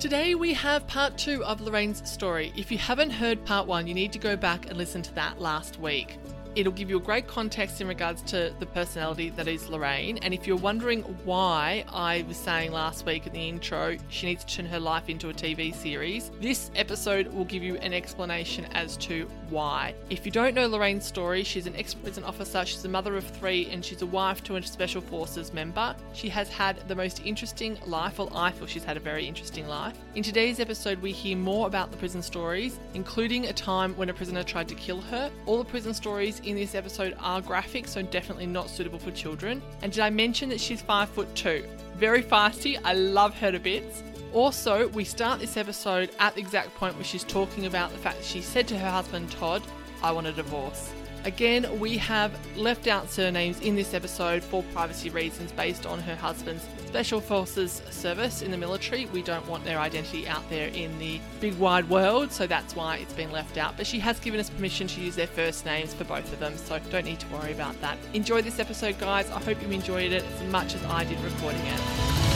Today we have part two of Lorraine's story. If you haven't heard part one, you need to go back and listen to that last week. It'll give you a great context in regards to the personality that is Lorraine. And if you're wondering why I was saying last week in the intro she needs to turn her life into a TV series, this episode will give you an explanation as to why. If you don't know Lorraine's story, she's an ex prison officer, she's a mother of three, and she's a wife to a Special Forces member. She has had the most interesting life, well, I feel she's had a very interesting life. In today's episode, we hear more about the prison stories, including a time when a prisoner tried to kill her. All the prison stories in this episode are graphic, so definitely not suitable for children. And did I mention that she's five foot two? Very feisty. I love her to bits. Also, we start this episode at the exact point where she's talking about the fact that she said to her husband Todd, I want a divorce. Again, we have left out surnames in this episode for privacy reasons based on her husband's Special Forces service in the military. We don't want their identity out there in the big wide world, so that's why it's been left out. But she has given us permission to use their first names for both of them, so don't need to worry about that. Enjoy this episode, guys. I hope you enjoyed it as much as I did recording it.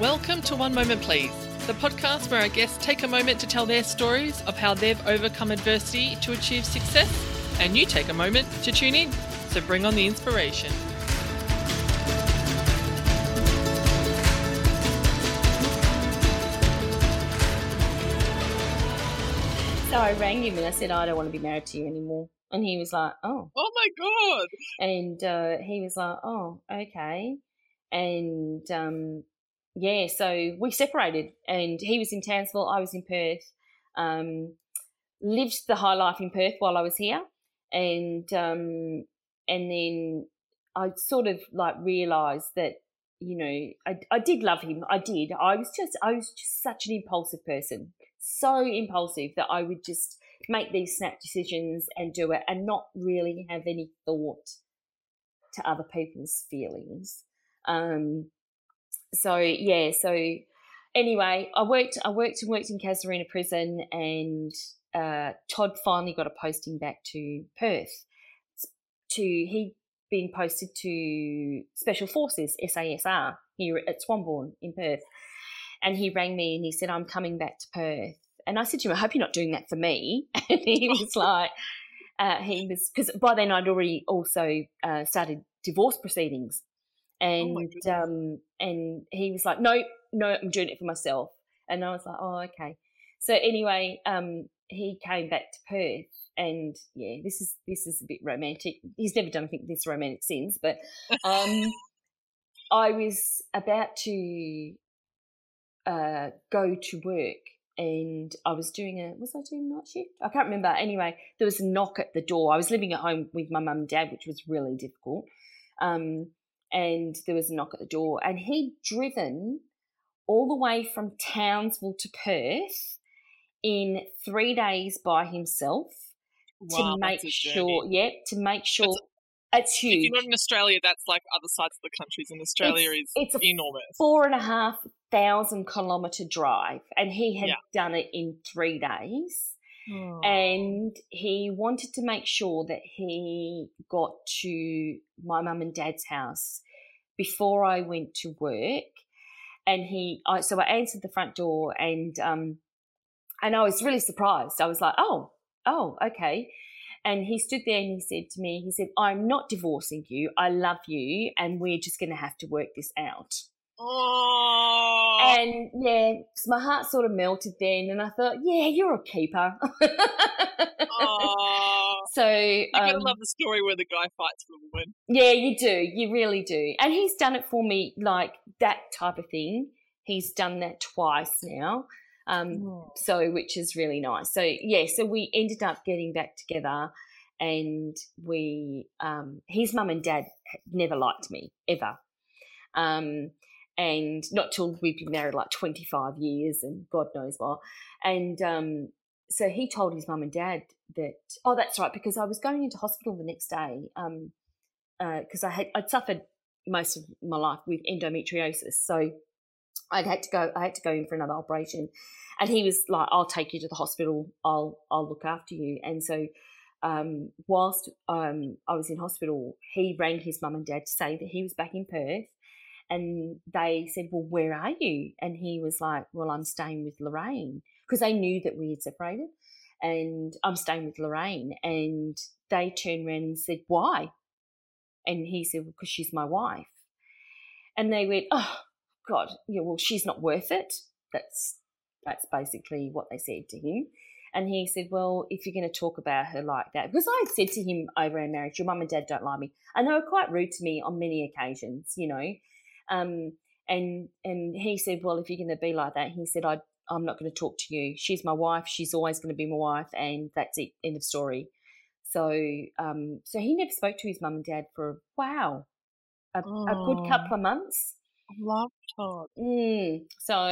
Welcome to One Moment Please, the podcast where our guests take a moment to tell their stories of how they've overcome adversity to achieve success, and you take a moment to tune in. So bring on the inspiration. So I rang him and I said, I don't want to be married to you anymore. And he was like, oh. Oh my God! And uh, he was like, oh, okay. And um, yeah, so we separated. And he was in Townsville, I was in Perth. Um, lived the high life in Perth while I was here. And um, and then I sort of like realised that you know I, I did love him. I did. I was just I was just such an impulsive person, so impulsive that I would just make these snap decisions and do it, and not really have any thought to other people's feelings. Um, so yeah, so anyway, I worked I worked and worked in Casuarina prison, and uh, Todd finally got a posting back to Perth. To he'd been posted to Special Forces SASR here at Swanbourne in Perth, and he rang me and he said, "I'm coming back to Perth." And I said to him, "I hope you're not doing that for me." And he was like, uh, "He was because by then I'd already also uh, started divorce proceedings." And Oh um, and he was like, "No, no, I'm doing it for myself." And I was like, "Oh, okay." So anyway, um, he came back to Perth, and yeah, this is this is a bit romantic. He's never done anything this romantic since, but um, I was about to uh, go to work. And I was doing a was I doing night shift? I can't remember. Anyway, there was a knock at the door. I was living at home with my mum and dad, which was really difficult. Um, and there was a knock at the door, and he'd driven all the way from Townsville to Perth in three days by himself Wow, to make sure, yep, to make sure it's huge. If you're not in Australia, that's like other sides of the countries, In Australia It's- is it's a enormous. Four and a half thousand kilometre drive, and he had Yeah. done it in three days. Oh. and he wanted to make sure that he got to my mum and dad's house before I went to work. And he, I, so I answered the front door, and um, and I was really surprised. I was like, oh, oh, okay. And he stood there and he said to me, he said, I'm not divorcing you. I love you, and we're just going to have to work this out. Oh. And yeah, so my heart sort of melted then, and I thought, yeah, you're a keeper. oh. so You gotta um, love the story where the guy fights for the woman. yeah, you do, you really do. And he's done it for me, like that type of thing. He's done that twice now. Um, so which is really nice. So yeah, so we ended up getting back together, and we um, his mum and dad never liked me ever. Um, and not till we've been married like 25 years and God knows what. And um, so he told his mum and dad that, oh, that's right, because I was going into hospital the next day because I had I'd suffered most of my life with endometriosis. So I'd had to go I had to go in for another operation. And he was like, I'll take you to the hospital, I'll I'll look after you. And so um, whilst um, I was in hospital, he rang his mum and dad to say that he was back in Perth. And they said, Well, where are you? And he was like, Well, I'm staying with Lorraine because they knew that we had separated. And I'm staying with Lorraine. And they turned around and said, Why? And he said, Well, because she's my wife. And they went, Oh, God, yeah, well, she's not worth it. That's that's basically what they said to him. And he said, Well, if you're going to talk about her like that, because I had said to him over our marriage, Your mum and dad don't like me. And they were quite rude to me on many occasions, you know. Um, and and he said, Well, if you're going to be like that, he said, I, I'm not going to talk to you. She's my wife. She's always going to be my wife. And that's it. End of story. So, um, so he never spoke to his mum and dad for, wow, a, oh. a good couple of months. Love Mm, so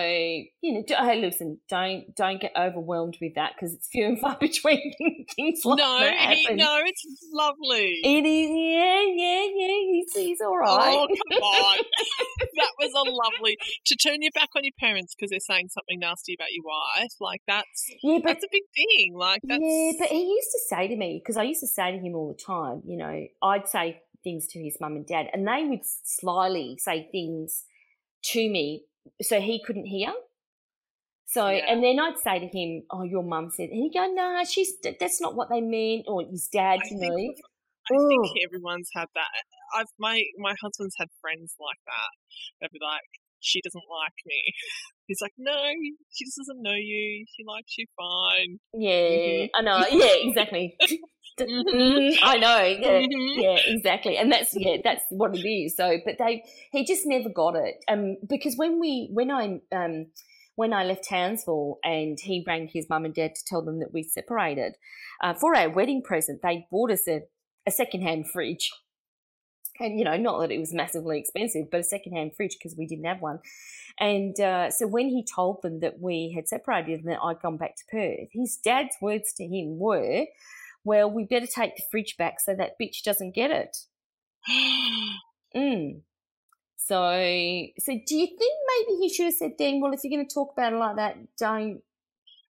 you know, hey, listen, don't don't get overwhelmed with that because it's few and far between things like no, that. He, no, it's lovely. It is, yeah, yeah, yeah. He's, he's all right. Oh come on, that was a lovely to turn your back on your parents because they're saying something nasty about your wife. Like that's yeah, but that's a big thing. Like that's... yeah, but he used to say to me because I used to say to him all the time. You know, I'd say things to his mum and dad, and they would slyly say things to me so he couldn't hear. So, yeah. and then I'd say to him, "Oh, your mum said," and he'd go, "No, nah, she's that's not what they meant," or his dad, I you know. Think, I Ooh. think everyone's had that. I've my my husband's had friends like that. They'd be like, "She doesn't like me." He's like, "No, she just doesn't know you. She likes you fine." Yeah, mm-hmm. I know. Yeah, exactly. Mm-hmm. I know. Yeah, mm-hmm. yeah, exactly. And that's yeah, that's what it is. So, but they he just never got it. Um, because when we when I um when I left Townsville and he rang his mum and dad to tell them that we separated, uh, for our wedding present, they bought us a, a secondhand fridge. And, you know, not that it was massively expensive, but a secondhand fridge because we didn't have one. And uh, so when he told them that we had separated and that I'd gone back to Perth, his dad's words to him were, well, we better take the fridge back so that bitch doesn't get it. mm. So, so do you think maybe he should have said then, well, if you're going to talk about it like that, don't.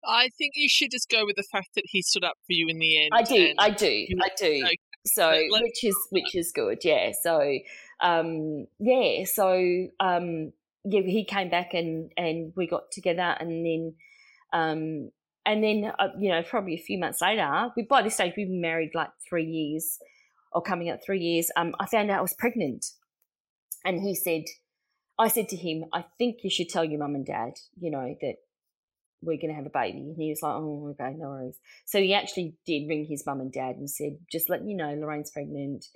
I think you should just go with the fact that he stood up for you in the end. I do, I do, I do. So, which is which is good, yeah. So, um, yeah. So, um, yeah, he came back and and we got together, and then, um, and then uh, you know probably a few months later we by this stage we've been married like three years or coming up three years um, i found out i was pregnant. And he said i said to him i think you should tell your mum and dad you know that we're going to have a baby. And he was like oh okay no worries. So he actually did ring his mum and dad and said just let you know lorraine's pregnant.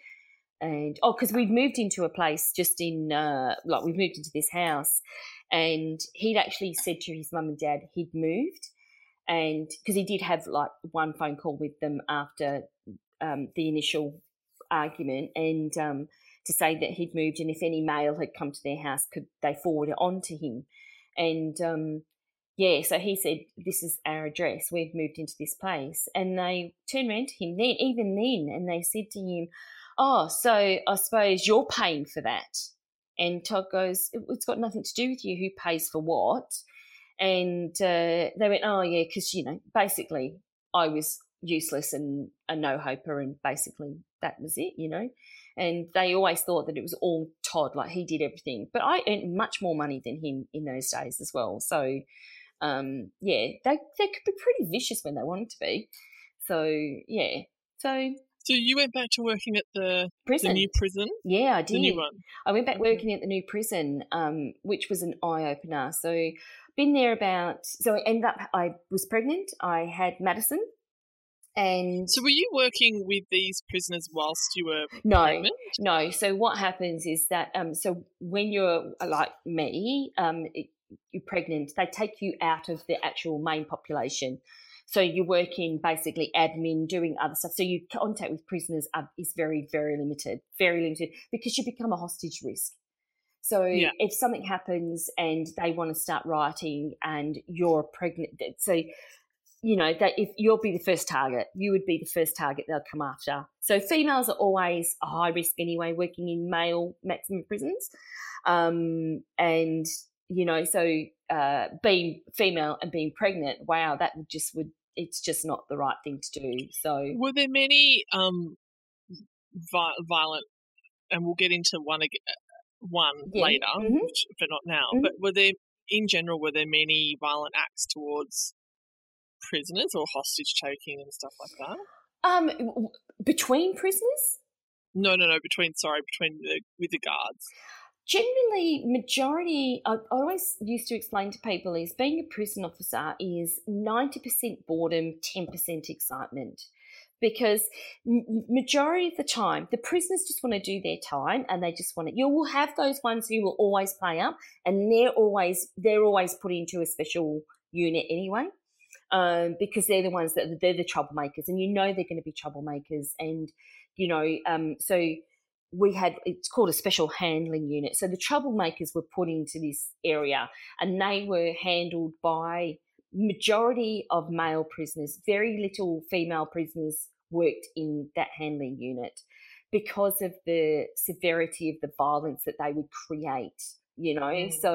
And oh because we've moved into a place just in uh, like we've moved into this house. And he'd actually said to his mum and dad he'd moved and because he did have like one phone call with them after um, the initial argument and um, to say that he'd moved and if any mail had come to their house could they forward it on to him? And um, yeah so he said this is our address. We've moved into this place. And they turned around to him then even then and they said to him oh so i suppose you're paying for that? And todd goes it's got nothing to do with you. Who pays for what and uh, they went, oh yeah, because you know, basically, I was useless and a no hoper, and basically that was it, you know. And they always thought that it was all Todd, like he did everything. But I earned much more money than him in those days as well. So, um, yeah, they they could be pretty vicious when they wanted to be. So yeah, so so you went back to working at the prison, the new prison. Yeah, I did. The new one. I went back working at the new prison, um, which was an eye opener. So been there about so I ended up I was pregnant. I had Madison. And so were you working with these prisoners whilst you were no, pregnant? No. So what happens is that um so when you're uh, like me, um it, you're pregnant, they take you out of the actual main population. So you work in basically admin, doing other stuff. So your contact with prisoners are, is very, very limited, very limited because you become a hostage risk. So yeah. if something happens and they want to start writing and you're pregnant, so you know that if you'll be the first target, you would be the first target they'll come after. So females are always a high risk anyway, working in male maximum prisons, um, and you know so uh, being female and being pregnant, wow, that just would it's just not the right thing to do. So, were there many um, vi- violent, and we'll get into one again, one Yeah. later, Mhm. which, but not now. Mhm. But were there, in general, were there many violent acts towards prisoners or hostage taking and stuff like that? um, w- between prisoners, No, no, no. Between sorry, between the with the guards. generally majority I I always used to explain to people is being a prison officer is 90% boredom 10% excitement because majority of the time the prisoners just want to do their time and they just want to you will have those ones who will always play up and they're always they're always put into a special unit anyway um, because they're the ones that they're the troublemakers and you know they're going to be troublemakers and you know um, so we had it's called a special handling unit. So the troublemakers were put into this area and they were handled by majority of male prisoners. Very little female prisoners worked in that handling unit because of the severity of the violence that they would create. You know, Mm. so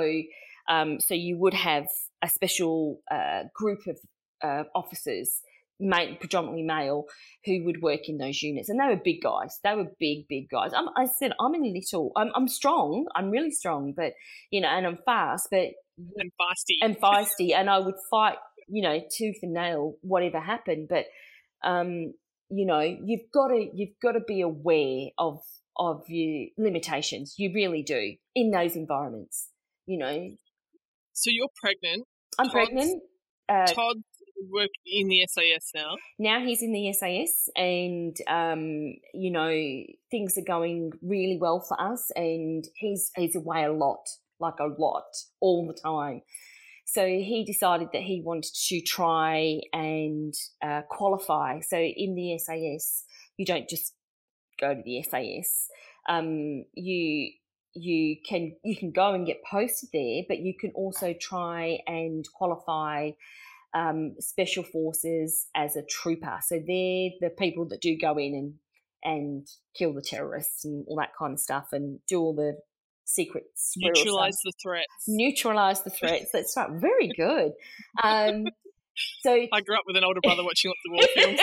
um, so you would have a special uh, group of uh, officers predominantly male, who would work in those units, and they were big guys. They were big, big guys. I'm, I said I'm a little. I'm, I'm strong. I'm really strong, but you know, and I'm fast, but And feisty. and feisty, and I would fight, you know, tooth and nail, whatever happened. But um, you know, you've got to you've got to be aware of of your limitations. You really do in those environments. You know, so you're pregnant. I'm Todd's- pregnant. Uh, Todd work in the SAS now. now he's in the SAS, and um, you know things are going really well for us. And he's he's away a lot, like a lot, all the time. So he decided that he wanted to try and uh, qualify. So in the SAS, you don't just go to the SAS. Um, you you can you can go and get posted there, but you can also try and qualify um, special forces as a trooper. So they're the people that do go in and and kill the terrorists and all that kind of stuff and do all the secret. Neutralize the threats. neutralize the threats. That's right. Very good. Um, so I grew up with an older brother watching lots of war films.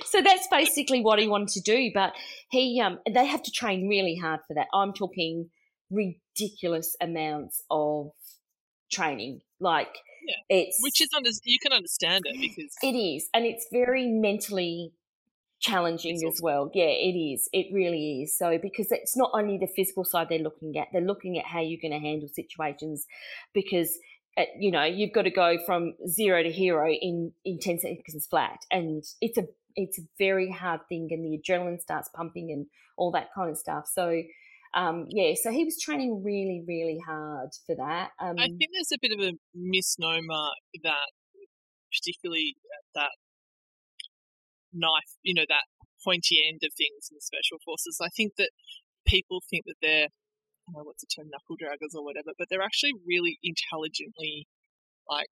so that's basically what he wanted to do. But he, um, they have to train really hard for that. I'm talking ridiculous amounts of training. Like Yeah. it's Which is under, you can understand it because it is, and it's very mentally challenging as well. Yeah, it is. It really is. So because it's not only the physical side they're looking at, they're looking at how you're going to handle situations. Because uh, you know you've got to go from zero to hero in in ten seconds flat, and it's a it's a very hard thing, and the adrenaline starts pumping and all that kind of stuff. So. Um, yeah, so he was training really, really hard for that. Um, I think there's a bit of a misnomer that, particularly that knife, you know, that pointy end of things in the special forces. I think that people think that they're, I don't know what's the term, knuckle draggers or whatever, but they're actually really intelligently, like,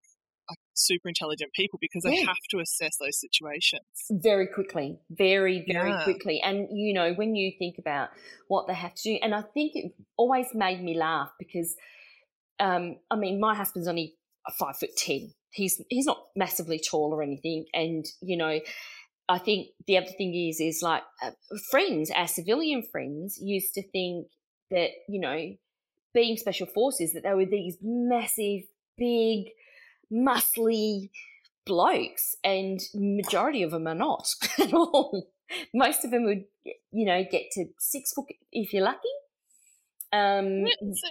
like super intelligent people because they Yeah. have to assess those situations. very quickly, very, very Yeah. quickly. And you know, when you think about what they have to do, and I think it always made me laugh because, um, I mean, my husband's only five foot ten. He's he's not massively tall or anything, and you know. I think the other thing is, is like uh, friends, our civilian friends used to think that, you know, being special forces, that they were these massive, big, muscly blokes, and majority of them are not at all. Most of them would, you know, get to six foot if you're lucky. Um, It's,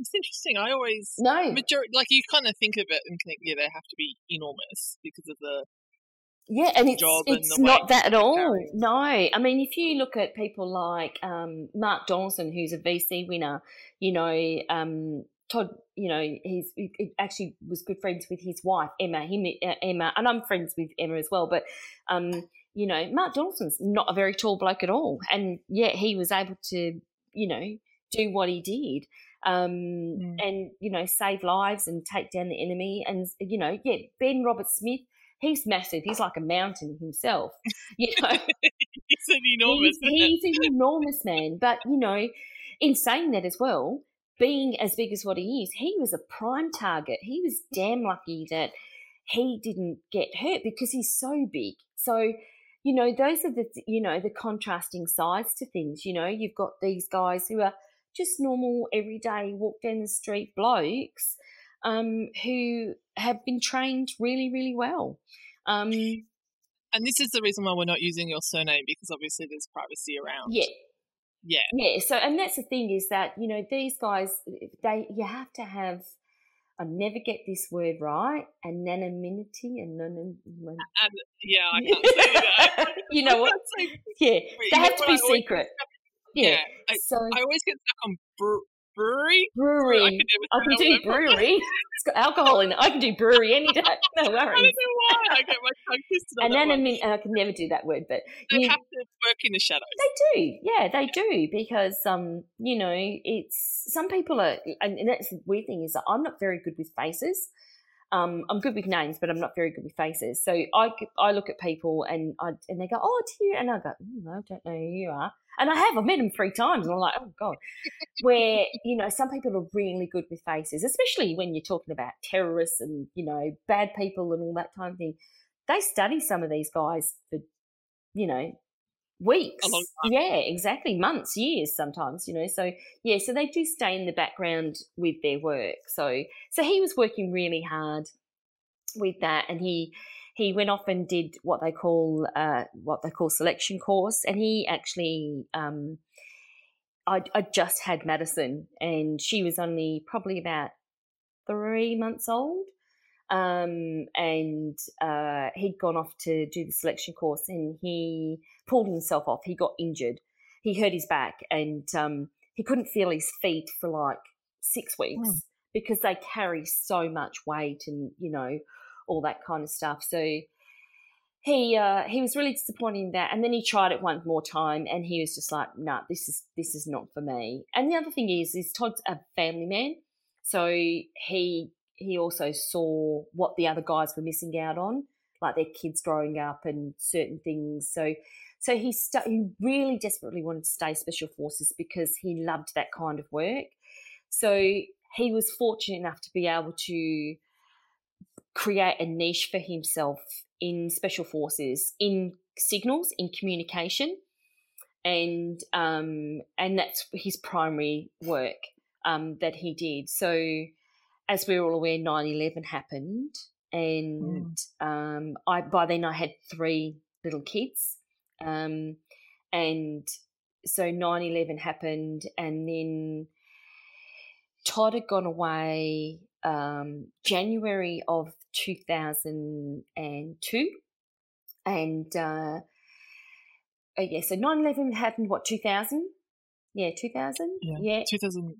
it's interesting. I always no, majority like you kind of think of it and think, yeah, they have to be enormous because of the yeah, and it's it's not that at all. No, I mean, if you look at people like um, Mark Donaldson, who's a VC winner, you know, um, Todd, you know, he's he he actually was good friends with his wife Emma. Him, uh, Emma, and I'm friends with Emma as well. But um, you know, Mark Donaldson's not a very tall bloke at all, and yet he was able to, you know, do what he did. Um, Mm. and you know, save lives and take down the enemy. And you know, yeah, Ben Roberts-Smith, he's massive. He's like a mountain himself. You know, it's an enormous. He's, he's an enormous man. But, you know, in saying that as well, being as big as what he is, he was a prime target. He was damn lucky that he didn't get hurt because he's so big. So, you know, those are the, you know, the contrasting sides to things. You know, you've got these guys who are just normal, everyday, walk down the street blokes um, who have been trained really, really well. Um, and this is the reason why we're not using your surname because obviously there's privacy around. Yeah. Yeah. Yeah. So, and that's the thing is that, you know, these guys, they, you have to have, I never get this word right, anonymity, anonymity. And, yeah, I can't say that. you know what? yeah. They have to be secret. Yeah. yeah. I, so I always get stuck on br- brewery. Brewery. I can, I can do brewery. it's got alcohol in it. I can do brewery any day. No worries. I don't know why. I get my tongue twisted. And then I mean, I can never do that word, but they you, have to work in the shadows. They do. Yeah, they do because um, you know, it's some people are, and, and that's the weird thing is that I'm not very good with faces. Um, I'm good with names, but I'm not very good with faces. So I, I look at people and I, and they go, oh, it's you, and I go, mm, I don't know who you are. And I have, I've met him three times, and I'm like, oh god. Where you know, some people are really good with faces, especially when you're talking about terrorists and you know bad people and all that kind of thing. They study some of these guys for, you know, weeks. Yeah, exactly, months, years, sometimes. You know, so yeah, so they do stay in the background with their work. So, so he was working really hard with that, and he he went off and did what they call uh, what they call selection course, and he actually. Um, I, I just had Madison, and she was only probably about three months old. Um, and uh, he'd gone off to do the selection course, and he pulled himself off. He got injured. He hurt his back, and um, he couldn't feel his feet for like six weeks mm. because they carry so much weight, and you know all that kind of stuff. So he uh, he was really disappointed in that, and then he tried it one more time, and he was just like, "No, nah, this is this is not for me." And the other thing is, is Todd's a family man, so he he also saw what the other guys were missing out on, like their kids growing up and certain things. So so he st- he really desperately wanted to stay special forces because he loved that kind of work. So he was fortunate enough to be able to create a niche for himself in special forces, in signals, in communication, and um, and that's his primary work um, that he did. So, as we're all aware, 9-11 happened, and mm. um, I by then I had three little kids, um, and so 9-11 happened, and then Todd had gone away um, January of 2002. And uh, oh, yeah, so 9 11 happened, what, 2000? Yeah, 2000? Yeah. yeah. 2000.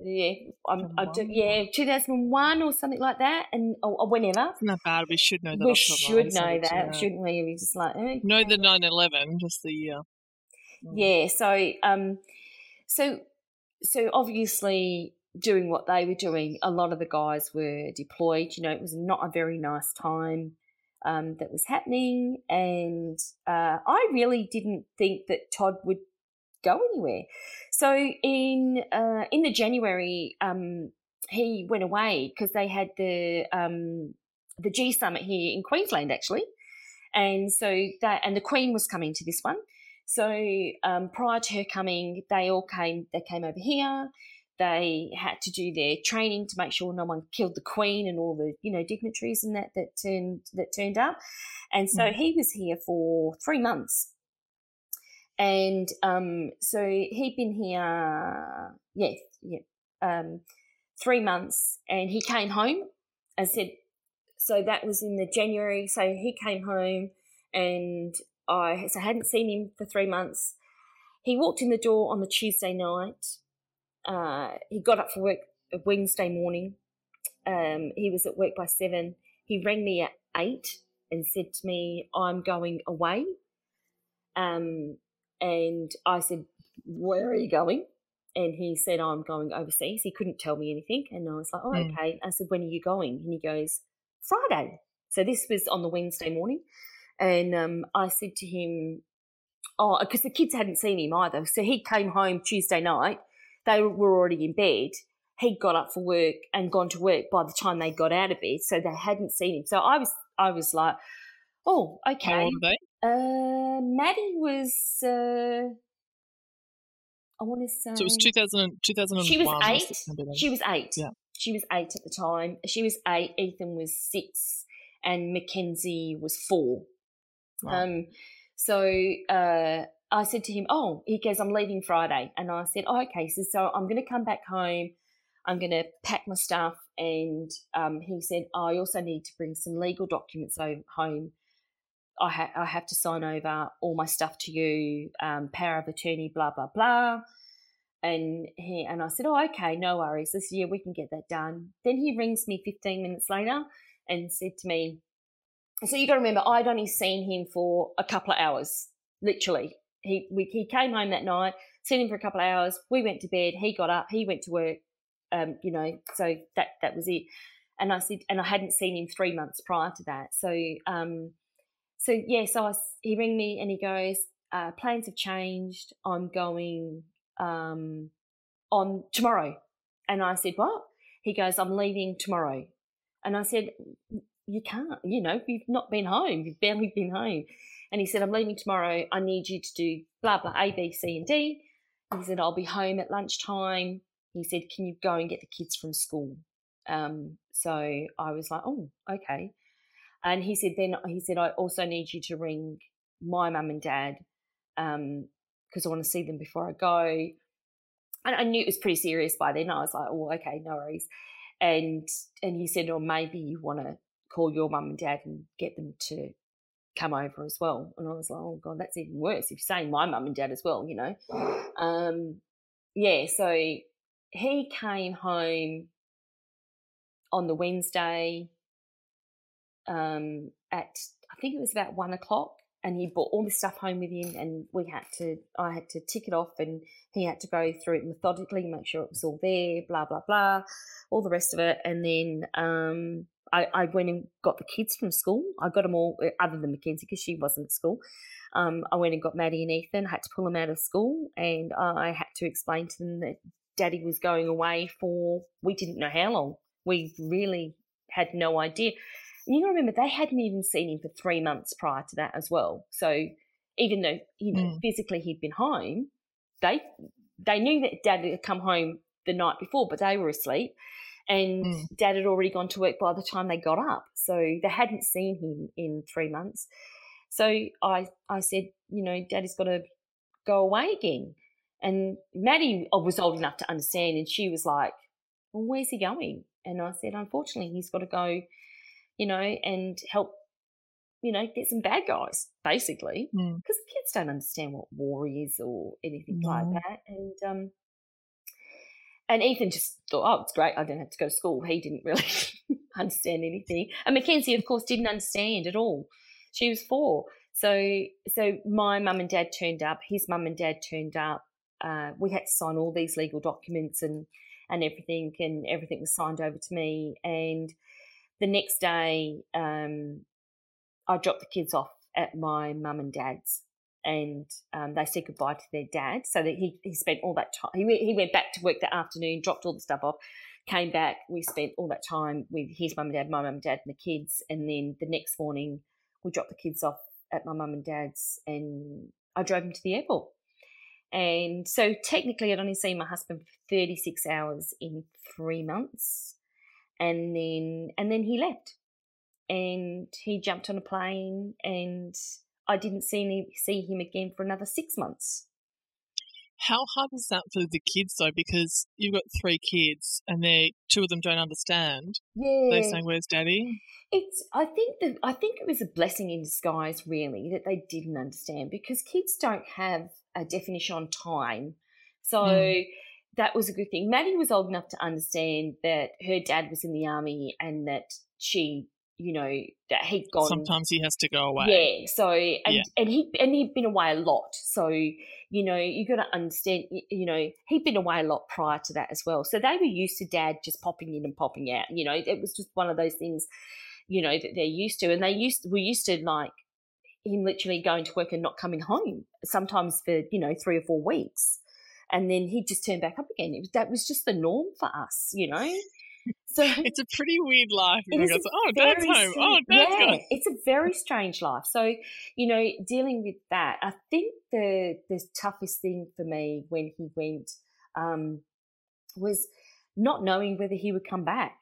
Yeah, I'm, I do, yeah, 2001 or something like that, and or, or whenever. It's not bad. We should know that. We should know that, yeah. shouldn't we? We just like eh, know the 9/11, just the year. Mm. Yeah. So, um, so, so obviously, doing what they were doing, a lot of the guys were deployed. You know, it was not a very nice time um, that was happening, and uh, I really didn't think that Todd would go anywhere. So in uh, in the January, um, he went away because they had the um, the G Summit here in Queensland actually, and so that and the Queen was coming to this one. So um, prior to her coming, they all came. They came over here. They had to do their training to make sure no one killed the queen and all the you know dignitaries and that that turned that turned up. And so mm. he was here for three months. And um, so he'd been here, yeah, yeah, um, three months, and he came home. I said, so that was in the January. So he came home, and I so I hadn't seen him for three months. He walked in the door on the Tuesday night, uh, he got up for work Wednesday morning. Um, he was at work by seven. He rang me at eight and said to me, I'm going away. Um, and I said, Where are you going? And he said, I'm going overseas. He couldn't tell me anything. And I was like, Oh, mm. okay. I said, When are you going? And he goes, Friday. So this was on the Wednesday morning. And um, I said to him, Oh, because the kids hadn't seen him either. So he came home Tuesday night they were already in bed. He'd got up for work and gone to work by the time they got out of bed, so they hadn't seen him. So I was I was like, oh, okay. How old are they? Uh, Maddie was. Uh, I want to say. So it was 2000, 2001. She was eight. She was eight. Yeah. She was eight at the time. She was eight. Ethan was six, and Mackenzie was four. Right. Um, so uh, I said to him, "Oh," he goes, "I'm leaving Friday," and I said, "Oh, okay." So, so I'm going to come back home. I'm going to pack my stuff, and um, he said, "I also need to bring some legal documents home. I, ha- I have to sign over all my stuff to you, um, power of attorney, blah blah blah." And he and I said, "Oh, okay, no worries. This year we can get that done." Then he rings me 15 minutes later and said to me, "So you got to remember, I'd only seen him for a couple of hours, literally. He we, he came home that night, seen him for a couple of hours. We went to bed. He got up. He went to work. Um, you know, so that that was it. And I said, and I hadn't seen him three months prior to that. So, um, so yeah, so I he rang me and he goes, uh, plans have changed. I'm going um, on tomorrow. And I said, what? He goes, I'm leaving tomorrow. And I said, you can't, you know, you've not been home. You've barely been home. And he said, I'm leaving tomorrow. I need you to do blah, blah, A, B, C, and D. He said, I'll be home at lunchtime. He said, can you go and get the kids from school? Um, so I was like, oh, okay. And he said, then he said, I also need you to ring my mum and dad because I want to see them before I go. And I knew it was pretty serious by then. I was like, oh, okay, no worries. And and he said, or maybe you want to call your mum and dad and get them to come over as well. And I was like, oh god, that's even worse. If you're saying my mum and dad as well, you know. Um, yeah. So he came home on the Wednesday um, at I think it was about one o'clock, and he brought all this stuff home with him, and we had to I had to tick it off, and he had to go through it methodically, make sure it was all there, blah blah blah, all the rest of it, and then um, I, I went and got the kids from school. I got them all, uh, other than Mackenzie because she wasn't at school. Um, I went and got Maddie and Ethan. had to pull them out of school, and I had to explain to them that Daddy was going away for we didn't know how long. We really had no idea. And you remember they hadn't even seen him for three months prior to that as well. So even though you know Mm. physically he'd been home, they they knew that Dad had come home the night before, but they were asleep, and Mm. Dad had already gone to work by the time they got up. So they hadn't seen him in three months. So I I said, you know, Daddy's got to go away again. And Maddie was old enough to understand, and she was like, well, where's he going? And I said, unfortunately, he's got to go, you know, and help, you know, get some bad guys, basically, Mm. because kids don't understand what war is or anything like that. And um, and Ethan just thought, oh, it's great. I don't have to go to school. He didn't really understand anything. And Mackenzie, of course, didn't understand at all. She was four. So, so my mum and dad turned up. His mum and dad turned up. Uh, we had to sign all these legal documents and and everything, and everything was signed over to me. And the next day, um, I dropped the kids off at my mum and dad's, and um, they said goodbye to their dad. So that he he spent all that time. He he went back to work that afternoon, dropped all the stuff off, came back. We spent all that time with his mum and dad, my mum and dad, and the kids. And then the next morning, we dropped the kids off at my mum and dad's, and I drove them to the airport. And so technically, I'd only seen my husband for 36 hours in three months, and then and then he left, and he jumped on a plane, and I didn't see him, see him again for another six months. How hard was that for the kids though? Because you've got three kids, and they two of them don't understand. Yeah, They're saying, "Where's Daddy?" It's. I think that I think it was a blessing in disguise, really, that they didn't understand because kids don't have a definition on time. So Mm. That was a good thing. Maddie was old enough to understand that her dad was in the army and that she, you know, that he'd gone. Sometimes he has to go away. Yeah. So and Yeah. and he and he'd been away a lot. So you know you got to understand. You know he'd been away a lot prior to that as well. So they were used to dad just popping in and popping out. You know it was just one of those things. You know that they're used to, and they used we used to like him literally going to work and not coming home sometimes for you know three or four weeks. And then he'd just turn back up again. It was, that was just the norm for us, you know. So it's a pretty weird life. It goes, oh, dad's home. Oh, dad's yeah, gone. it's a very strange life. So, you know, dealing with that, I think the the toughest thing for me when he went um, was not knowing whether he would come back.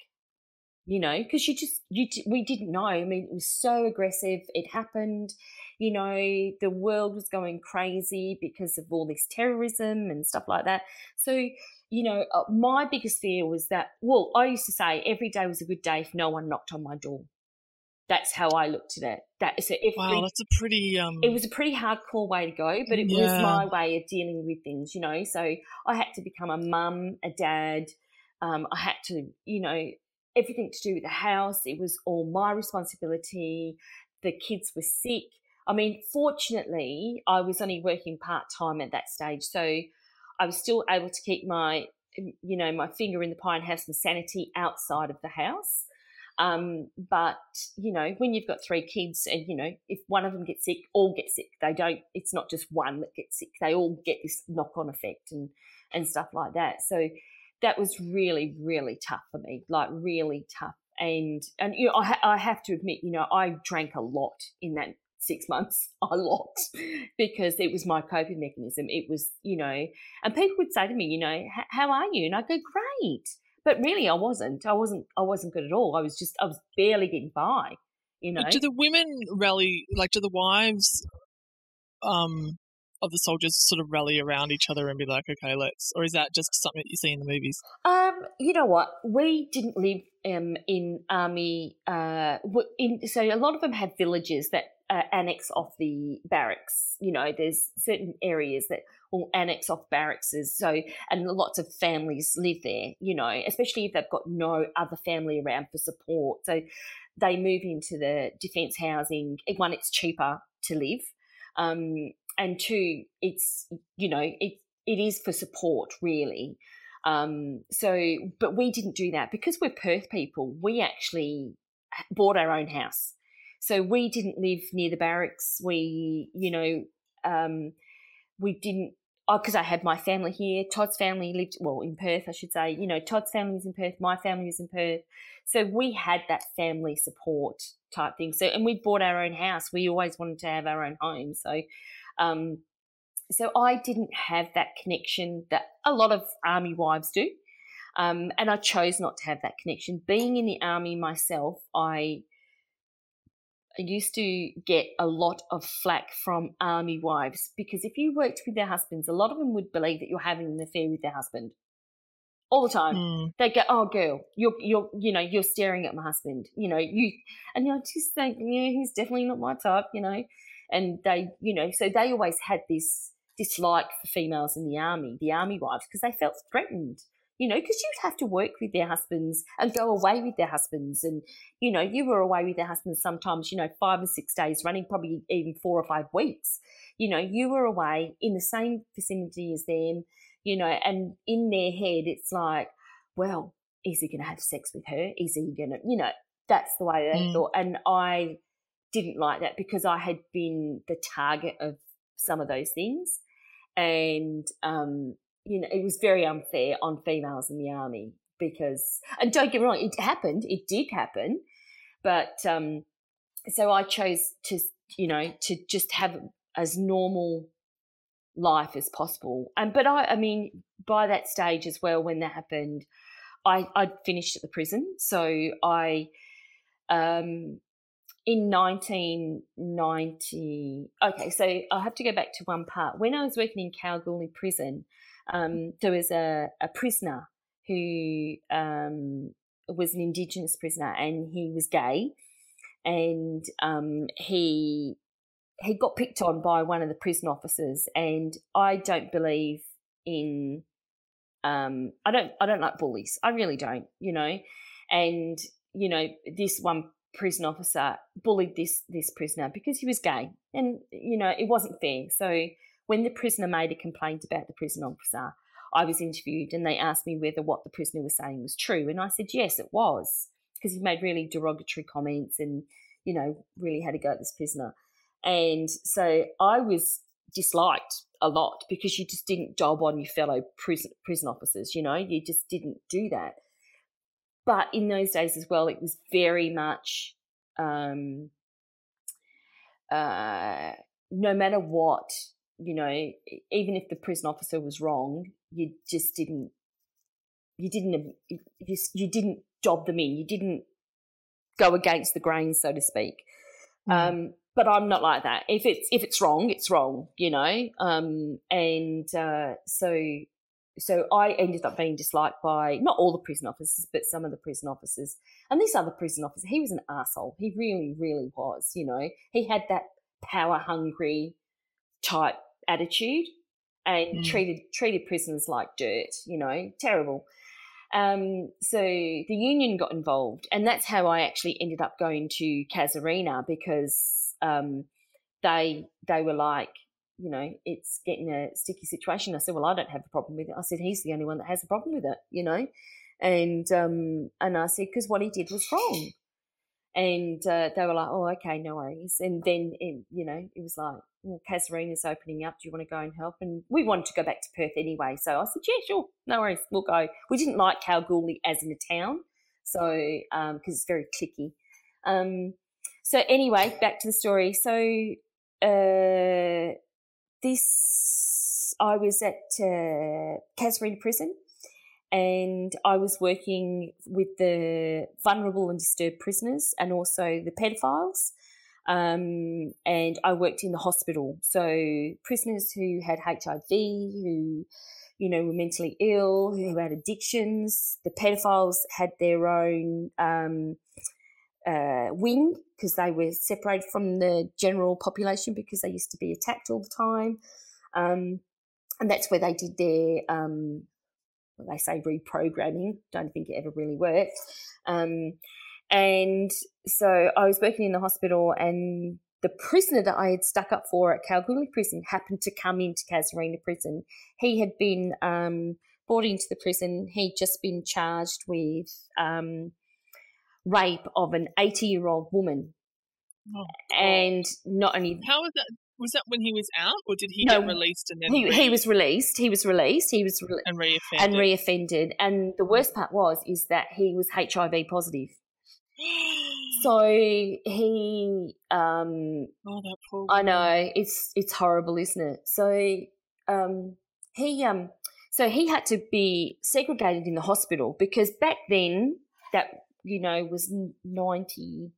You know, because you just you we didn't know. I mean, it was so aggressive. It happened. You know, the world was going crazy because of all this terrorism and stuff like that. So you know, uh, my biggest fear was that, well, I used to say every day was a good day if no one knocked on my door. That's how I looked at it. That so if wow, that's a pretty. Um... It was a pretty hardcore way to go, but it yeah. was my way of dealing with things, you know. So I had to become a mum, a dad. Um, I had to, you know, everything to do with the house. It was all my responsibility. The kids were sick. I mean, fortunately, I was only working part time at that stage, so I was still able to keep my, you know, my finger in the pie and have some sanity outside of the house. Um, but you know, when you've got three kids, and you know, if one of them gets sick, all get sick. They don't. It's not just one that gets sick. They all get this knock-on effect and and stuff like that. So that was really, really tough for me. Like really tough. And and you know, I, ha- I have to admit, you know, I drank a lot in that six months a lot because it was my coping mechanism. It was, you know, and people would say to me, you know, how are you? And I go, great. But really, I wasn't. I wasn't. I wasn't good at all. I was just. I was barely getting by. You know. do the women rally? Like, do the wives, um, of the soldiers sort of rally around each other and be like, okay, let's, or is that just something that you see in the movies? Um, you know what? We didn't live um in army. Uh, in so a lot of them have villages that uh, annex off the barracks. You know, there's certain areas that will annex off barracks. So, and lots of families live there, you know, especially if they've got no other family around for support. So they move into the defence housing. One, it's cheaper to live. Um, and two, it's, you know, it, it is for support, really. Um, so, but we didn't do that because we're Perth people. We actually bought our own house. So we didn't live near the barracks. We, you know, um, we didn't because oh, I had my family here. Todd's family lived well in Perth, I should say. You know, Todd's family was in Perth. My family was in Perth. So we had that family support type thing. So and we bought our own house. We always wanted to have our own home. So, um, so I didn't have that connection that a lot of army wives do. Um, and I chose not to have that connection. Being in the army myself, I I used to get a lot of flack from army wives because if you worked with their husbands, a lot of them would believe that you're having an affair with their husband all the time. Mm. They go, "Oh, girl, you're you're you know you're staring at my husband. You know you," and know just think, yeah, he's definitely not my type. You know, and they you know so they always had this dislike for females in the army, the army wives, because they felt threatened you know, because you'd have to work with their husbands and go away with their husbands. And, you know, you were away with their husbands sometimes, you know, five or six days running, probably even four or five weeks. You know, you were away in the same vicinity as them, you know, and in their head, it's like, well, is he going to have sex with her? Is he going to, you know, that's the way they mm. thought. And I didn't like that because I had been the target of some of those things. And, um, you know, it was very unfair on females in the army because, and don't get me wrong, it happened, it did happen, but um, so I chose to, you know, to just have as normal life as possible. And but I, I mean, by that stage as well, when that happened, I I'd finished at the prison, so I, um, in 1990 okay so i have to go back to one part when i was working in kalgoorlie prison um, there was a, a prisoner who um, was an Indigenous prisoner, and he was gay, and um, he he got picked on by one of the prison officers, and I don't believe in um, I don't I don't like bullies. I really don't, you know, and you know this one prison officer bullied this this prisoner because he was gay, and you know it wasn't fair. So when the prisoner made a complaint about the prison officer, I was interviewed and they asked me whether what the prisoner was saying was true. And I said, yes, it was, because he made really derogatory comments and, you know, really had to go at this prisoner. And so I was disliked a lot because you just didn't job on your fellow prison prison officers. You know, you just didn't do that. But in those days as well, it was very much um, uh, no matter what, you know, even if the prison officer was wrong, you just didn't, you didn't, you, you didn't job them in. You didn't go against the grain, so to speak. Mm. Um, but I'm not like that. If it's if it's wrong, it's wrong, you know. Um, and uh, so so I ended up being disliked by not all the prison officers, but some of the prison officers. And this other prison officer, he was an asshole. He really, really was. You know, he had that power hungry type attitude and mm. treated treated prisoners like dirt. You know, terrible. Um, so the union got involved, and that's how I actually ended up going to Casuarina because um, they they were like, you know, it's getting a sticky situation. I said, well, I don't have a problem with it. I said, he's the only one that has a problem with it, you know, and um, and I said because what he did was wrong, and uh, they were like, oh, okay, no worries. And then it, you know, it was like, well, Casuarina's opening up. Do you want to go and help? And we wanted to go back to Perth anyway. So I said, yeah, sure, no worries, we'll go. We didn't like Kalgoorlie as in a town, so because um, it's very clicky. Um, so anyway, back to the story. So uh, this, I was at uh, Prison and I was working with the vulnerable and disturbed prisoners and also the pedophiles. Um, and I worked in the hospital. So prisoners who had HIV, who, you know, were mentally ill, who had addictions. The pedophiles had their own um, uh, wing because they were separated from the general population because they used to be attacked all the time. Um, and that's where they did their, um, well, they say reprogramming. Don't think it ever really worked. Um, and so I was working in the hospital, and the prisoner that I had stuck up for at Kalgoorlie Prison happened to come into Casuarina Prison. He had been um, brought into the prison. He'd just been charged with um, rape of an 80 year old woman. Oh, and not only how was that was that when he was out or did he no, get released and then he, re- he was released he was released he was re- and reoffended? and reoffended. And the worst part was is that he was hiv positive. So he um oh that poor i know it's it's horrible isn't it? So um he um so he had to be segregated in the hospital because back then that you know, was 90,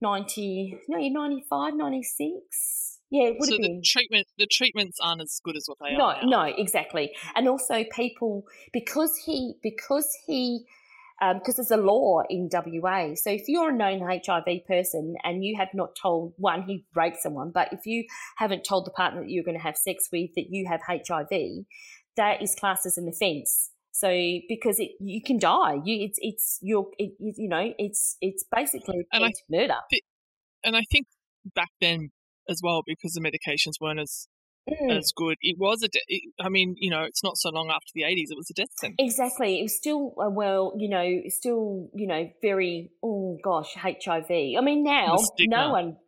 90, no, 95, 96. Yeah, it would so have been. The treatment, the treatments aren't as good as what they no, are. No, no, exactly. And also, people because he because he because um, there's a law in WA. So if you're a known HIV person and you have not told one he raped someone, but if you haven't told the partner that you're going to have sex with that you have HIV, that is classed as an offence. So because it you can die, you it's it's your it, you know it's it's basically and I, murder. And I think back then as well because the medications weren't as mm. as good. It was a. De- I mean, you know, it's not so long after the eighties. It was a death sentence. Exactly. It was still uh, well, you know, still you know very. Oh gosh, HIV. I mean, now no one.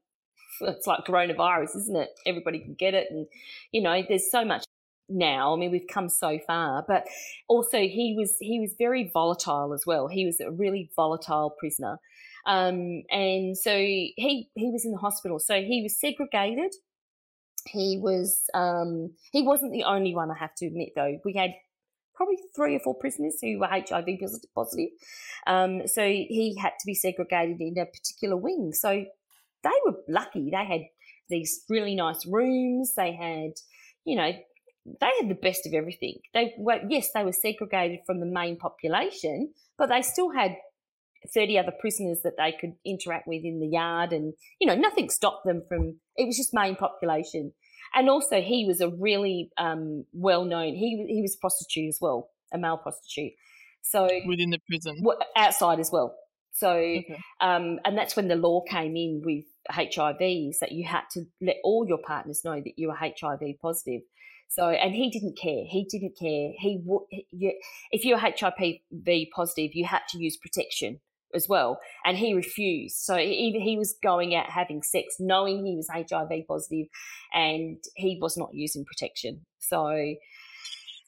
It's like coronavirus, isn't it? Everybody can get it, and you know, there's so much now. I mean, we've come so far, but also he was he was very volatile as well. He was a really volatile prisoner, um, and so he he was in the hospital. So he was segregated. He was um, he wasn't the only one. I have to admit, though, we had probably three or four prisoners who were HIV positive. Um, so he had to be segregated in a particular wing. So they were lucky. They had these really nice rooms. They had, you know, they had the best of everything. They were, yes, they were segregated from the main population, but they still had 30 other prisoners that they could interact with in the yard. And, you know, nothing stopped them from, it was just main population. And also, he was a really um, well known, he, he was a prostitute as well, a male prostitute. So, within the prison, outside as well. So, okay. um, and that's when the law came in with HIV, is that you had to let all your partners know that you were HIV positive. So, and he didn't care. He didn't care. He would, if you were HIV positive, you had to use protection as well, and he refused. So even he was going out having sex, knowing he was HIV positive, and he was not using protection. So,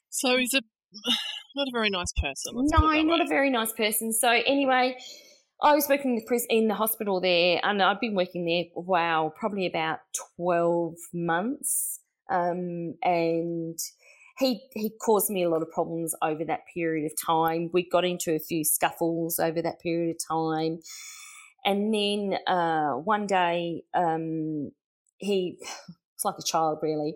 so he's a not a very nice person. no, not a very nice person. So anyway, I was working in the, prison, in the hospital there, and I'd been working there, wow, probably about 12 months. Um, and he, he caused me a lot of problems over that period of time. We got into a few scuffles over that period of time. And then uh, one day, um, he, it's like a child really,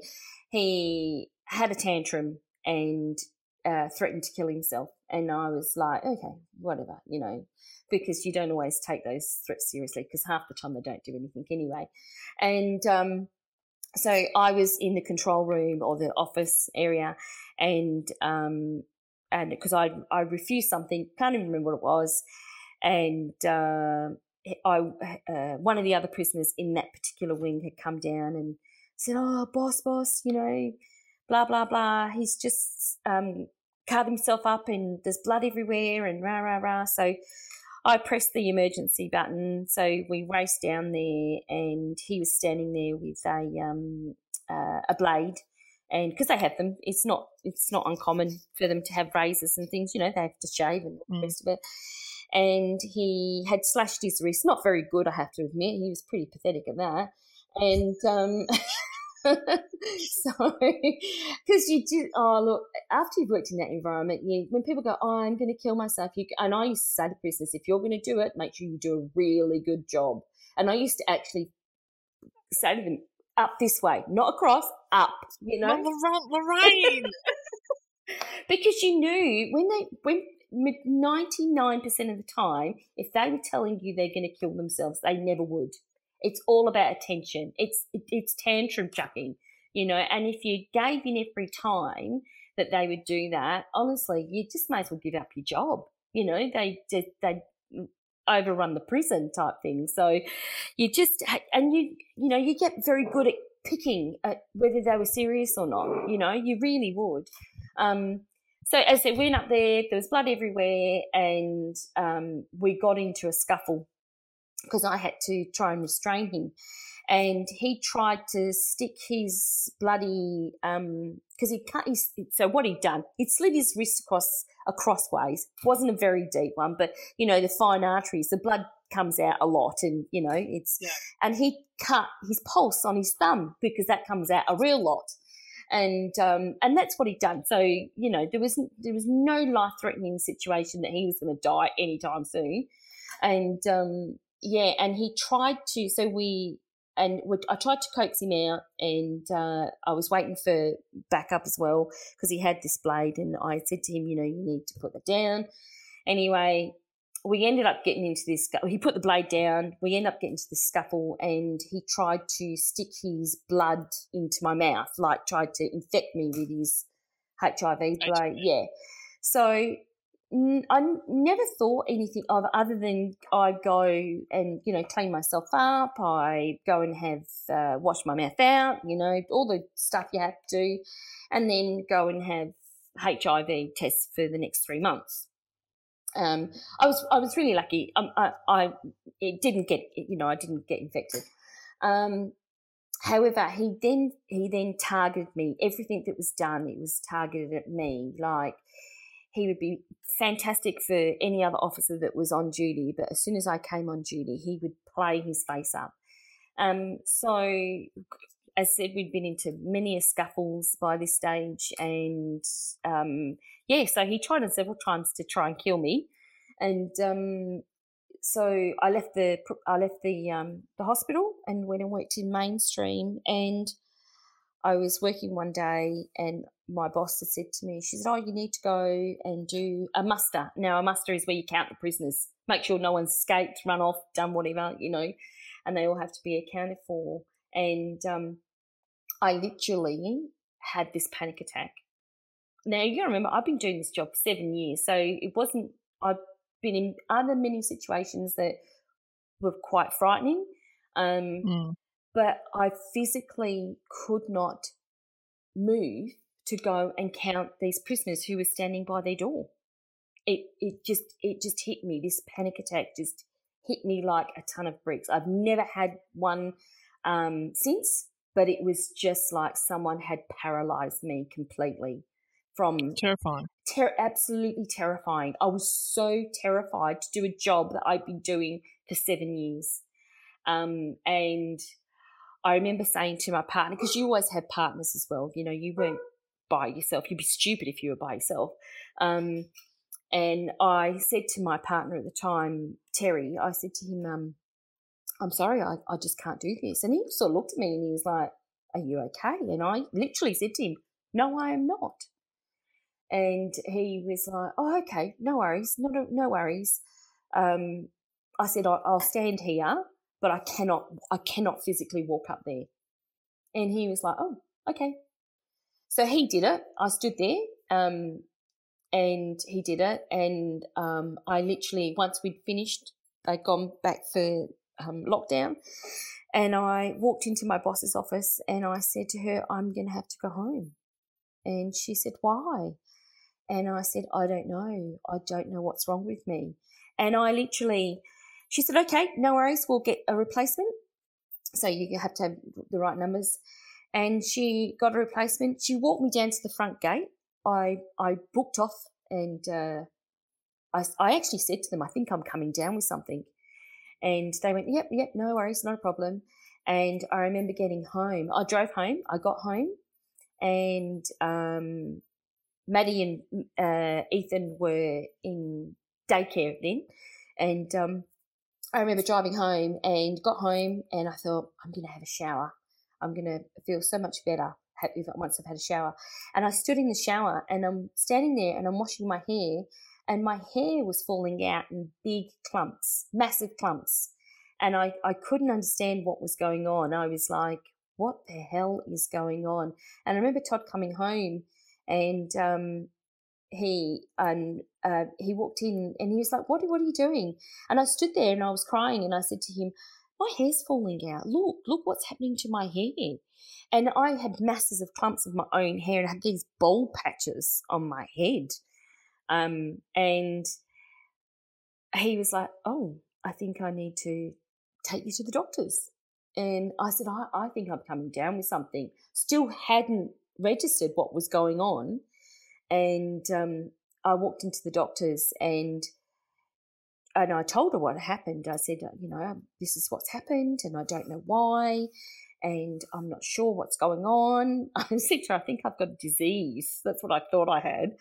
he had a tantrum and uh, threatened to kill himself. And I was like, okay, whatever, you know, because you don't always take those threats seriously because half the time they don't do anything anyway. And um, so I was in the control room or the office area, and um, and because I I refused something, can't even remember what it was, and uh, I uh, one of the other prisoners in that particular wing had come down and said, "Oh, boss, boss, you know." Blah blah blah. He's just um, cut himself up and there's blood everywhere and rah rah rah. So I pressed the emergency button. So we raced down there, and he was standing there with a um, uh, a blade, and because they have them, it's not it's not uncommon for them to have razors and things. You know, they have to shave and the mm. rest of it. And he had slashed his wrist, not very good, I have to admit. He was pretty pathetic at that. And um, so, because you do, oh, look, after you've worked in that environment, you, when people go, oh, I'm going to kill myself, you, and I used to say to prisoners, if you're going to do it, make sure you do a really good job. And I used to actually say to them, up this way, not across, up, you know? Lorraine! because you knew when they, when 99% of the time, if they were telling you they're going to kill themselves, they never would. It's all about attention. It's it's tantrum chucking, you know. And if you gave in every time that they would do that, honestly, you just may as well give up your job. You know, they they they overrun the prison type thing. So you just and you you know you get very good at picking at whether they were serious or not. You know, you really would. Um, so as I went up there. There was blood everywhere, and um, we got into a scuffle because I had to try and restrain him. And he tried to stick his bloody because um, he cut his. So what he'd done, he'd slit his wrist across crossways. wasn't a very deep one, but you know the fine arteries, the blood comes out a lot, and you know it's. Yeah. And he cut his pulse on his thumb because that comes out a real lot and um, and that's what he'd done. So you know there was there was no life threatening situation that he was going to die anytime soon, and um, yeah, and he tried to. So we and we, I tried to coax him out, and uh, I was waiting for backup as well because he had this blade, and I said to him, you know, you need to put that down. Anyway, we ended up getting into this. He put the blade down. We ended up getting into this scuffle, and he tried to stick his blood into my mouth, like tried to infect me with his HIV blade. Yeah. So I never thought anything of other than I go and you know clean myself up. I go and have uh, wash my mouth out, you know, all the stuff you have to do, and then go and have HIV tests for the next three months. Um, I was I was really lucky. Um, I, I it didn't get you know I didn't get infected. Um, however, he then he then targeted me. Everything that was done, it was targeted at me. Like he would be fantastic for any other officer that was on duty, but as soon as I came on duty, he would play his face up. Um, so, as I said, we'd been into many a scuffles by this stage, and um, yeah, so he tried on several times to try and kill me, and um, so I left the I left the um, the hospital and went and worked in mainstream, and I was working one day and my boss had said to me, she said, Oh, you need to go and do a muster. Now, a muster is where you count the prisoners, make sure no one's escaped, run off, done whatever, you know, and they all have to be accounted for. And um, I literally had this panic attack. Now, you gotta remember, I've been doing this job for seven years, so it wasn't, I've been in other many situations that were quite frightening. Um, mm. But I physically could not move to go and count these prisoners who were standing by their door. it it just it just hit me. This panic attack just hit me like a ton of bricks. I've never had one um, since, but it was just like someone had paralyzed me completely from terrifying. Ter- absolutely terrifying. I was so terrified to do a job that I'd been doing for seven years. Um, and I remember saying to my partner, because you always have partners as well, you know, you weren't by yourself. You'd be stupid if you were by yourself. Um, and I said to my partner at the time, Terry, I said to him, um, I'm sorry, I, I just can't do this. And he sort of looked at me and he was like, Are you okay? And I literally said to him, No, I am not. And he was like, Oh, okay, no worries, no, no, worries. Um, I said, I'll stand here, but I cannot, I cannot physically walk up there. And he was like, Oh, okay. So he did it. I stood there. Um, and he did it. And um, I literally, once we'd finished, they'd gone back for um, lockdown, and I walked into my boss's office and I said to her, I'm going to have to go home. And she said, Why? And I said, I don't know. I don't know what's wrong with me. And I literally, she said, Okay, no worries. We'll get a replacement. So you have to have the right numbers. And she got a replacement. She walked me down to the front gate I I booked off and uh, I I actually said to them, I think I'm coming down with something, and they went, yep, yep, no worries, no problem. And I remember getting home. I drove home. I got home, and um, Maddie and uh, Ethan were in daycare then, and um, I remember driving home and got home, and I thought I'm going to have a shower. I'm going to feel so much better once I've had a shower. And I stood in the shower and I'm standing there and I'm washing my hair and my hair was falling out in big clumps, massive clumps. And I, I couldn't understand what was going on. I was like, what the hell is going on? And I remember Todd coming home and um, he and uh, he walked in and he was like, what, what are you doing? And I stood there and I was crying and I said to him, my hair's falling out. Look, look what's happening to my hair. And I had masses of clumps of my own hair and I had these bald patches on my head. Um, and he was like, Oh, I think I need to take you to the doctors. And I said, I, I think I'm coming down with something. Still hadn't registered what was going on. And um, I walked into the doctors and and I told her what happened. I said, you know, this is what's happened, and I don't know why and I'm not sure what's going on. I said to her, I think I've got a disease. That's what I thought I had.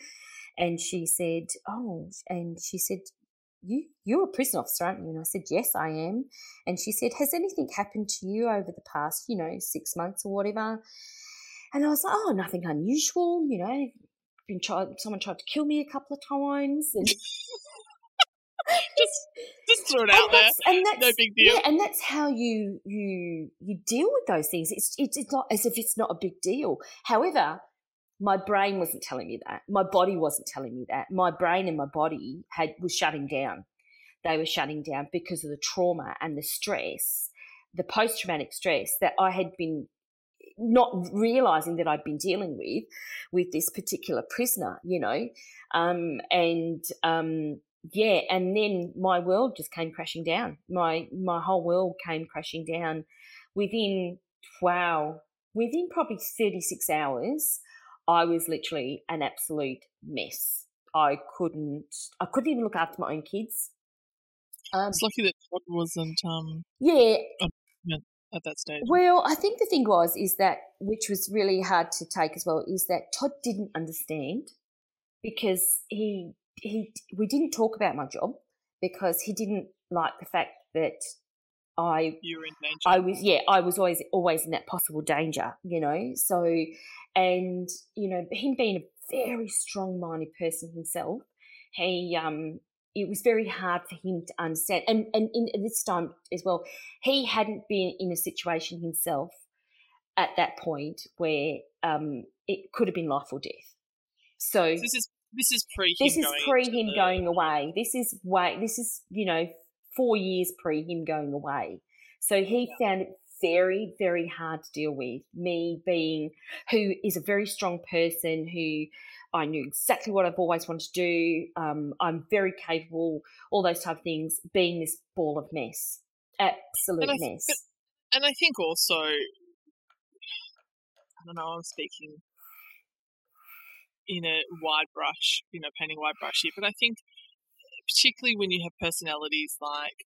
And she said, Oh, and she said, you, you're a prison officer, aren't you? And I said, Yes, I am. And she said, Has anything happened to you over the past, you know, six months or whatever? And I was like, Oh, nothing unusual, you know. Been tried, someone tried to kill me a couple of times, and just just throw it out there. And that's, no big deal. Yeah, and that's how you you you deal with those things. It's, it's it's not as if it's not a big deal. However, my brain wasn't telling me that. My body wasn't telling me that. My brain and my body had was shutting down. They were shutting down because of the trauma and the stress, the post traumatic stress that I had been not realizing that I'd been dealing with with this particular prisoner, you know, um, and um, yeah, and then my world just came crashing down. My my whole world came crashing down within wow, within probably 36 hours. I was literally an absolute mess. I couldn't I couldn't even look after my own kids. Um, it's lucky that Todd wasn't um yeah at that stage. Well, I think the thing was is that which was really hard to take as well is that Todd didn't understand because he he we didn't talk about my job because he didn't like the fact that I you were in danger. I was yeah, I was always always in that possible danger, you know. So and you know, him being a very strong minded person himself, he um it was very hard for him to understand. And and in this time as well, he hadn't been in a situation himself at that point where um it could have been life or death. So, this is this is pre. This is pre him the... going away. This is way. This is you know four years pre him going away. So he yeah. found it very very hard to deal with. Me being who is a very strong person who I knew exactly what I've always wanted to do. Um, I'm very capable, all those type of things, being this ball of mess. Absolute and mess. But, and I think also, I don't know, I'm speaking in a wide brush, you know, painting wide brush here, but I think particularly when you have personalities like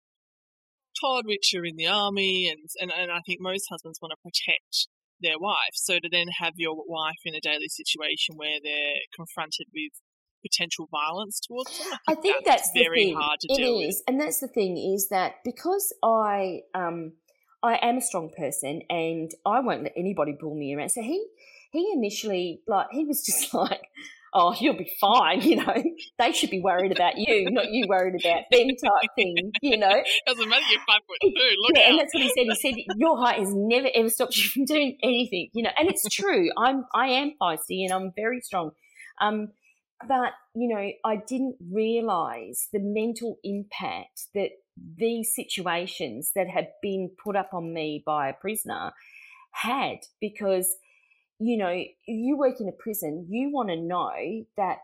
Todd, which are in the army, and, and, and I think most husbands want to protect their wife. So to then have your wife in a daily situation where they're confronted with potential violence towards them, I think, I think that's, that's very thing. hard to it deal is. and that's the thing is that because I um I am a strong person and I won't let anybody pull me around. So he he initially like he was just like oh, you'll be fine, you know. They should be worried about you, not you worried about them type thing, you know. Doesn't matter, you're five foot two, look yeah, out. And that's what he said. He said, Your height has never ever stopped you from doing anything, you know. And it's true. I'm I am feisty and I'm very strong. Um, but, you know, I didn't realise the mental impact that these situations that had been put up on me by a prisoner had because you know, you work in a prison, you want to know that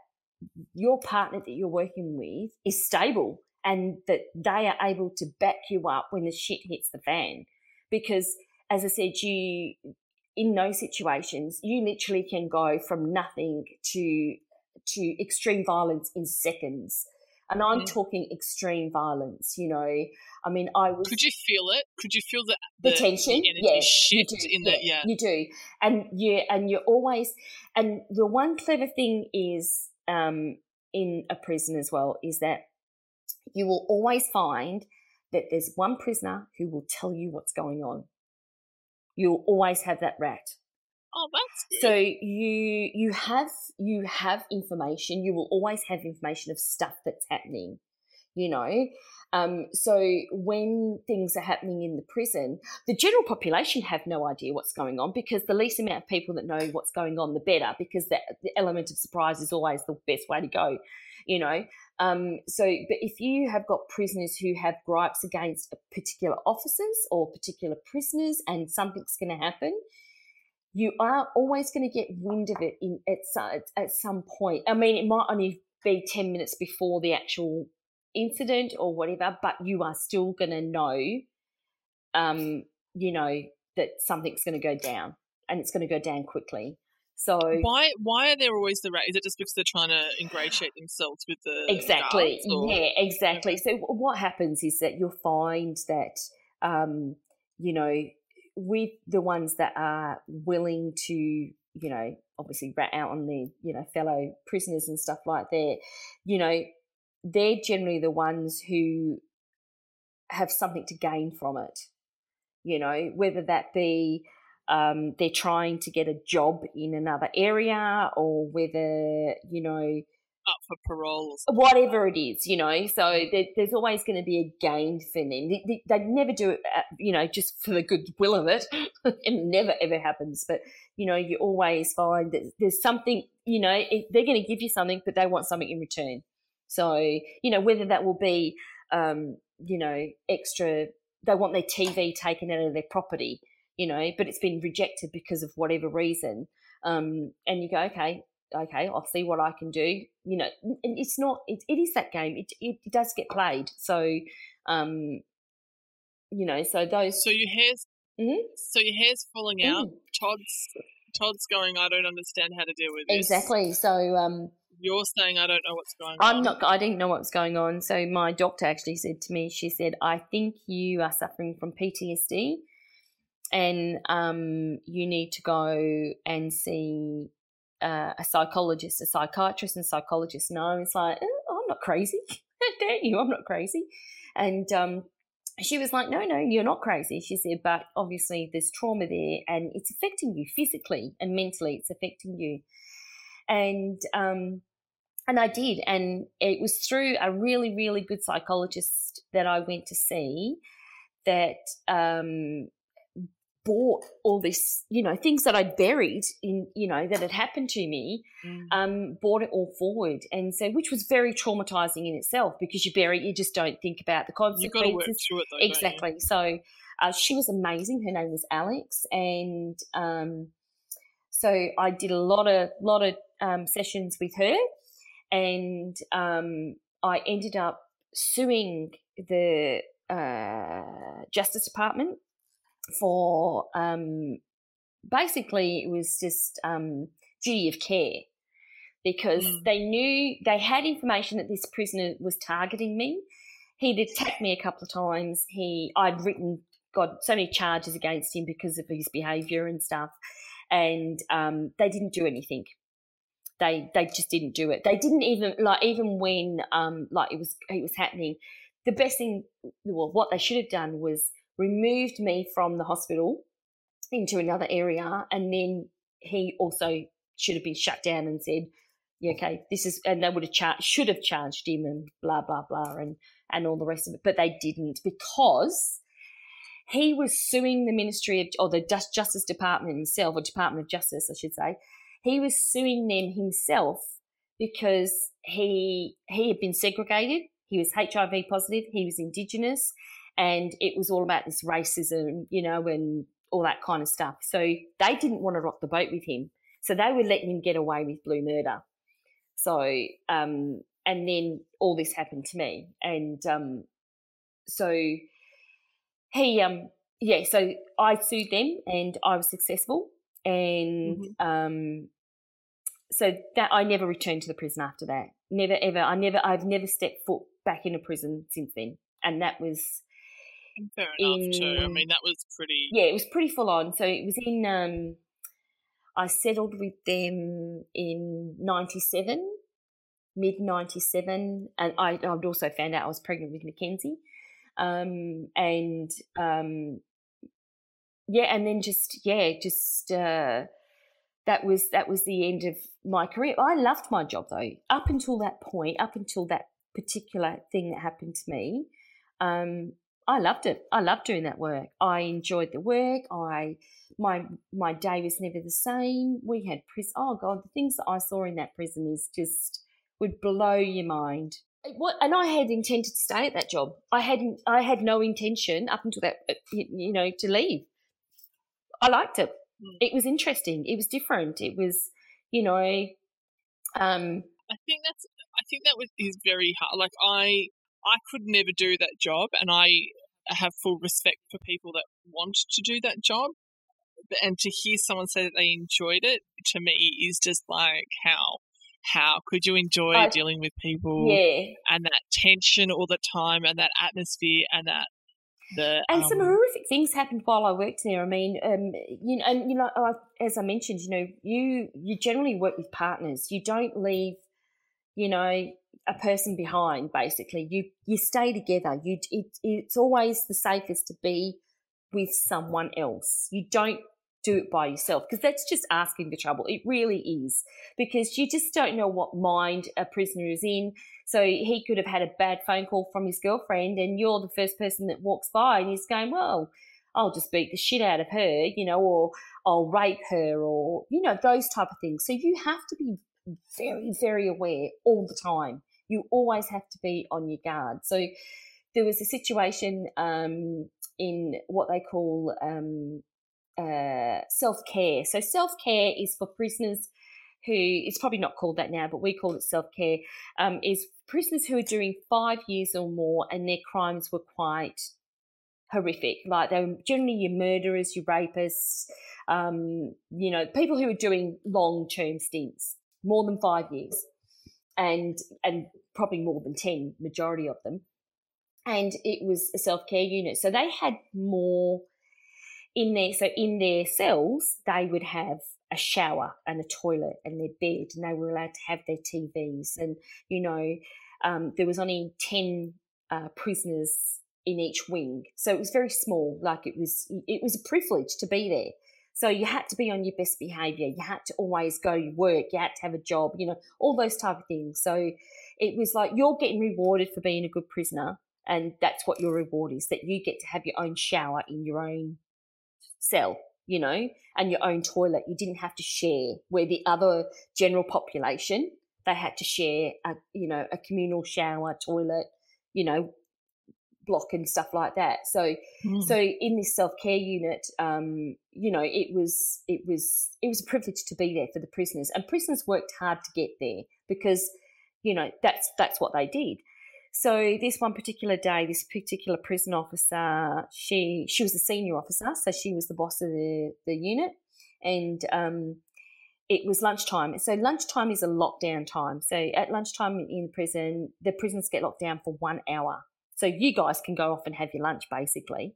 your partner that you're working with is stable and that they are able to back you up when the shit hits the fan. Because, as I said, you, in those situations, you literally can go from nothing to to extreme violence in seconds. And I'm mm. talking extreme violence, you know. I mean, I was. Could you feel it? Could you feel the, the, the tension? The yeah, you do. In yeah, yeah, you do. And you and you're always. And the one clever thing is um, in a prison as well is that you will always find that there's one prisoner who will tell you what's going on. You'll always have that rat. Oh, that's good. So you you have you have information. You will always have information of stuff that's happening. You know, um, so when things are happening in the prison, the general population have no idea what's going on because the least amount of people that know what's going on, the better. Because the, the element of surprise is always the best way to go. You know, um, so, but if you have got prisoners who have gripes against particular officers or particular prisoners and something's going to happen, you are always going to get wind of it in at, at some point. I mean, it might only be 10 minutes before the actual incident or whatever, but you are still going to know, um, you know, that something's going to go down and it's going to go down quickly. So why why are there always the Is it just because they're trying to ingratiate themselves with the exactly? Yeah, exactly. So what happens is that you'll find that um, you know with the ones that are willing to, you know, obviously rat out on the, you know, fellow prisoners and stuff like that, you know, they're generally the ones who have something to gain from it. You know, whether that be um, they're trying to get a job in another area or whether, you know, up for parole whatever it is you know so there, there's always going to be a gain for them. They, they, they never do it uh, you know just for the goodwill of it. It never ever happens but you know you always find that there's something you know they're going to give you something but they want something in return. So you know whether that will be um, you know extra they want their tv taken out of their property you know but it's been rejected because of whatever reason um, and you go okay okay, I'll see what I can do. You know, and it's not, it, it is that game. It, it, it does get played. So, um, you know, so those. So your hair's, mm-hmm. so your hair's falling out. Mm. Todd's, Todd's going, I don't understand how to deal with this. Exactly. So, um, you're saying I don't know what's going on. I'm not. I didn't know what was going on. So my doctor actually said to me, she said, "I think you are suffering from PTSD, and um, you need to go and see uh, a psychologist, a psychiatrist, and psychologist know. It's like, oh, I'm not crazy. Dare you? I'm not crazy. And um, she was like, no, no, you're not crazy. She said, but obviously there's trauma there and it's affecting you physically and mentally. It's affecting you. And, um, and I did. And it was through a really, really good psychologist that I went to see that um, brought all this, you know, things that I'd buried in, you know, that had happened to me, mm. um, brought it all forward. And so, which was very traumatizing in itself because you bury, you just don't think about the consequences. You've got to work through it though, Exactly. So, uh, she was amazing. Her name was Alex. And, um, so I did a lot of, lot of, um, sessions with her, and um, I ended up suing the uh, Justice Department for um, basically it was just um, duty of care because mm. they knew they had information that this prisoner was targeting me. He'd attacked me a couple of times. He, I'd written, got so many charges against him because of his behaviour and stuff, and um, they didn't do anything. They they just didn't do it. They didn't even like even when um, like it was it was happening. The best thing, well, what they should have done was removed me from the hospital into another area, and then he also should have been shut down and said, yeah, okay, this is, and they would have charged, should have charged him and blah, blah, blah, and, and all the rest of it. But they didn't because he was suing the Ministry of, or the Justice Department himself, or Department of Justice, I should say. He was suing them himself because he, he had been segregated. He was HIV positive. He was Indigenous. And it was all about this racism, you know, and all that kind of stuff. So they didn't want to rock the boat with him. So they were letting him get away with blue murder. So, um, and then all this happened to me. And um, so he, um, yeah, so I sued them and I was successful. And mm-hmm. um, so that I never returned to the prison after that. Never, ever. I never, I've never stepped foot back in a prison since then. And that was. Fair enough, in, too. I mean, that was pretty. Yeah, it was pretty full on. So it was in um, I settled with them in 97, mid 97. And I, I'd also found out I was pregnant with Mackenzie. Um, and um, yeah, and then just, yeah, just. Uh, that was that was the end of my career. I loved my job though. Up until that point, up until that particular thing that happened to me, um, I loved it. I loved doing that work. I enjoyed the work. I my my day was never the same. We had prison. Oh God, the things that I saw in that prison is just would blow your mind. What? And I had intended to stay at that job. I hadn't. I had no intention up until that. Uh, you know, to leave. I liked it. Mm. It was interesting. It was different. It was, you know, um. I think that's. I think that was is very hard. Like I, I could never do that job, and I have full respect for people that want to do that job and to hear someone say that they enjoyed it to me is just like how how could you enjoy uh, dealing with people yeah. and that tension all the time and that atmosphere and that the and um, some horrific things happened while I worked there. I mean, um, you know, and you know, as I mentioned, you know, you you generally work with partners. You don't leave, you know, a person behind. Basically, you you stay together. You it, it's always the safest to be with someone else. You don't do it by yourself because that's just asking for trouble. It really is because you just don't know what mind a prisoner is in. So he could have had a bad phone call from his girlfriend, and you're the first person that walks by, and he's going, "Well, I'll just beat the shit out of her," you know, or I'll rape her, or you know, those type of things. So you have to be very, very aware all the time. You always have to be on your guard. So there was a situation um, in what they call um, uh, self care. So, self care is for prisoners who, it's probably not called that now, but we call it self care, um, is prisoners who are doing five years or more and their crimes were quite horrific. Like they were generally your murderers, your rapists, um, you know, people who are doing long term stints, more than five years, and and probably more than ten, majority of them. And it was a self care unit, so they had more in there so in their cells they would have a shower and a toilet and their bed and they were allowed to have their tvs and you know um, there was only 10 uh, prisoners in each wing. So it was very small like it was it was a privilege to be there so you had to be on your best behavior. You had to always go to work. You had to have a job you know all those type of things. So it was like you're getting rewarded for being a good prisoner and that's what your reward is that you get to have your own shower in your own cell, you know, and your own toilet. You didn't have to share where the other general population they had to share a you know a communal shower, toilet, you know, block and stuff like that. So, mm. so in this self care unit, um, you know, it was it was it was a privilege to be there for the prisoners, and prisoners worked hard to get there because, you know, that's that's what they did. So this one particular day, this particular prison officer, she she was a senior officer, so she was the boss of the the unit, and um, it was lunchtime. So lunchtime is a lockdown time. So at lunchtime in the prison, the prisons get locked down for one hour. So you guys can go off and have your lunch basically.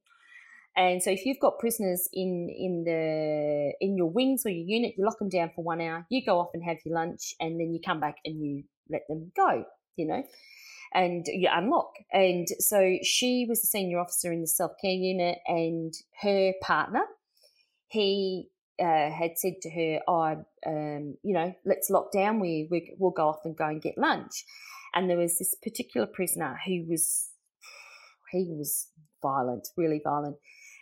And so if you've got prisoners in in the in your wings or your unit, you lock them down for one hour. You go off and have your lunch, and then you come back and you let them go. You know, and you unlock. And so she was a senior officer in the self care unit, and her partner, he uh, had said to her, "Oh, um, you know, let's lock down. We, we we'll go off and go and get lunch." And there was this particular prisoner who was he was violent, really violent,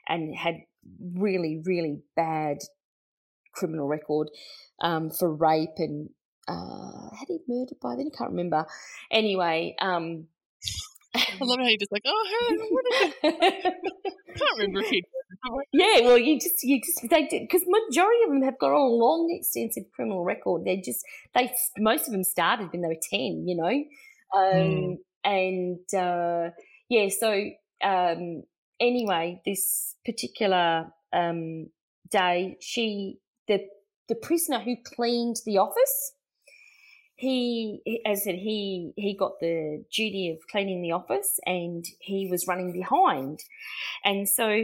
and had really really bad criminal record um, for rape and uh, had he murdered by then? I can't remember. Anyway, um, I love how you just like, oh, hey, I can't remember if he yeah, well, you just you just they did because majority of them have got a long, extensive criminal record. They just they most of them started when they were ten, you know, um, mm. and uh, yeah. So um, anyway, this particular um, day, she the the prisoner who cleaned the office. He, as I said, he he got the duty of cleaning the office, and he was running behind, and so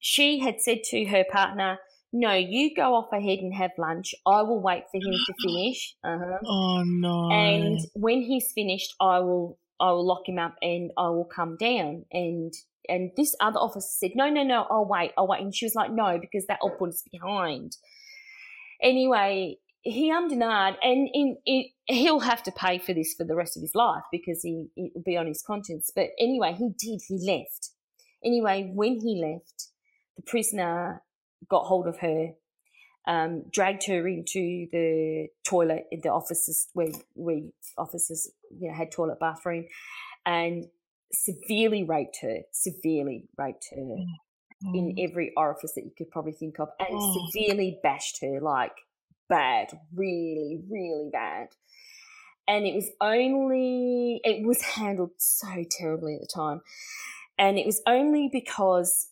she had said to her partner, no, you go off ahead and have lunch. I will wait for him to finish. Uh-huh. Oh no! And when he's finished, I will I will lock him up and I will come down. And and this other officer said, no, no, no, I'll wait, I'll wait. And she was like, no, because that will put us behind. Anyway, he ummed and ahed, and in, it, he'll have to pay for this for the rest of his life because he it will be on his conscience. But anyway, he did. He left. Anyway, when he left, the prisoner got hold of her, um, dragged her into the toilet in the offices where we officers you know, had toilet bathroom, and severely raped her. Severely raped her mm. in every orifice that you could probably think of, and oh. severely bashed her like bad, really, really bad. And it was only, it was handled so terribly at the time. And it was only because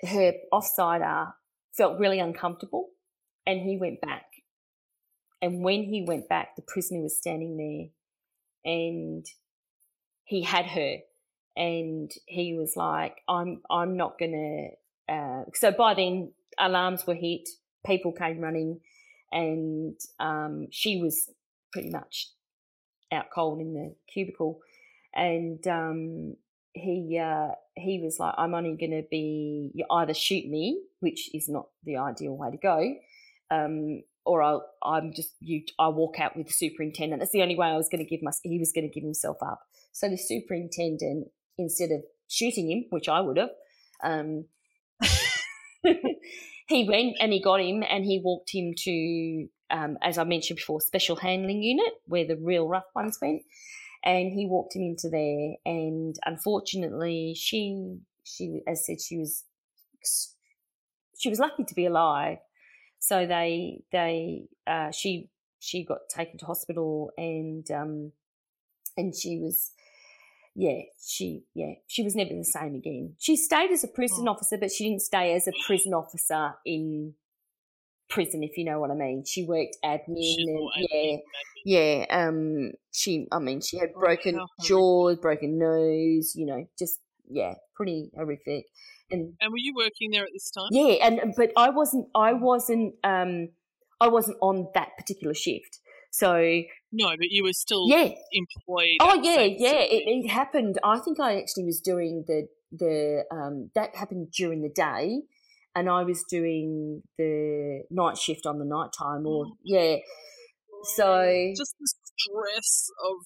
her offsider felt really uncomfortable and he went back. And when he went back, the prisoner was standing there and he had her and he was like, I'm, I'm not to, uh, so by then alarms were hit, people came running and, um, she was pretty much out cold in the cubicle. And, um, he uh, he was like, I'm only going to be you either shoot me, which is not the ideal way to go, um, or I'll, I'm just you. I walk out with the superintendent. That's the only way I was going to give my. He was going to give himself up. So the superintendent, instead of shooting him, which I would have, um, he went and he got him and he walked him to, um, as I mentioned before, special handling unit where the real rough ones went and he walked him into there and unfortunately she she as said she was she was lucky to be alive so they they uh, she she got taken to hospital and um and she was yeah she yeah she was never the same again she stayed as a prison oh. officer but she didn't stay as a prison officer in prison, if you know what I mean. She worked admin and yeah, yeah. Um, she, I mean, she had oh, broken oh, jaw, broken nose. You know, just yeah, pretty horrific. And and were you working there at this time? Yeah, and but I wasn't. I wasn't. Um, I wasn't on that particular shift. So no, but you were still yeah employed. Oh yeah, yeah. It, it happened. I think I actually was doing the the um that happened during the day and I was doing the night shift on the night time, or mm. yeah. So just the stress of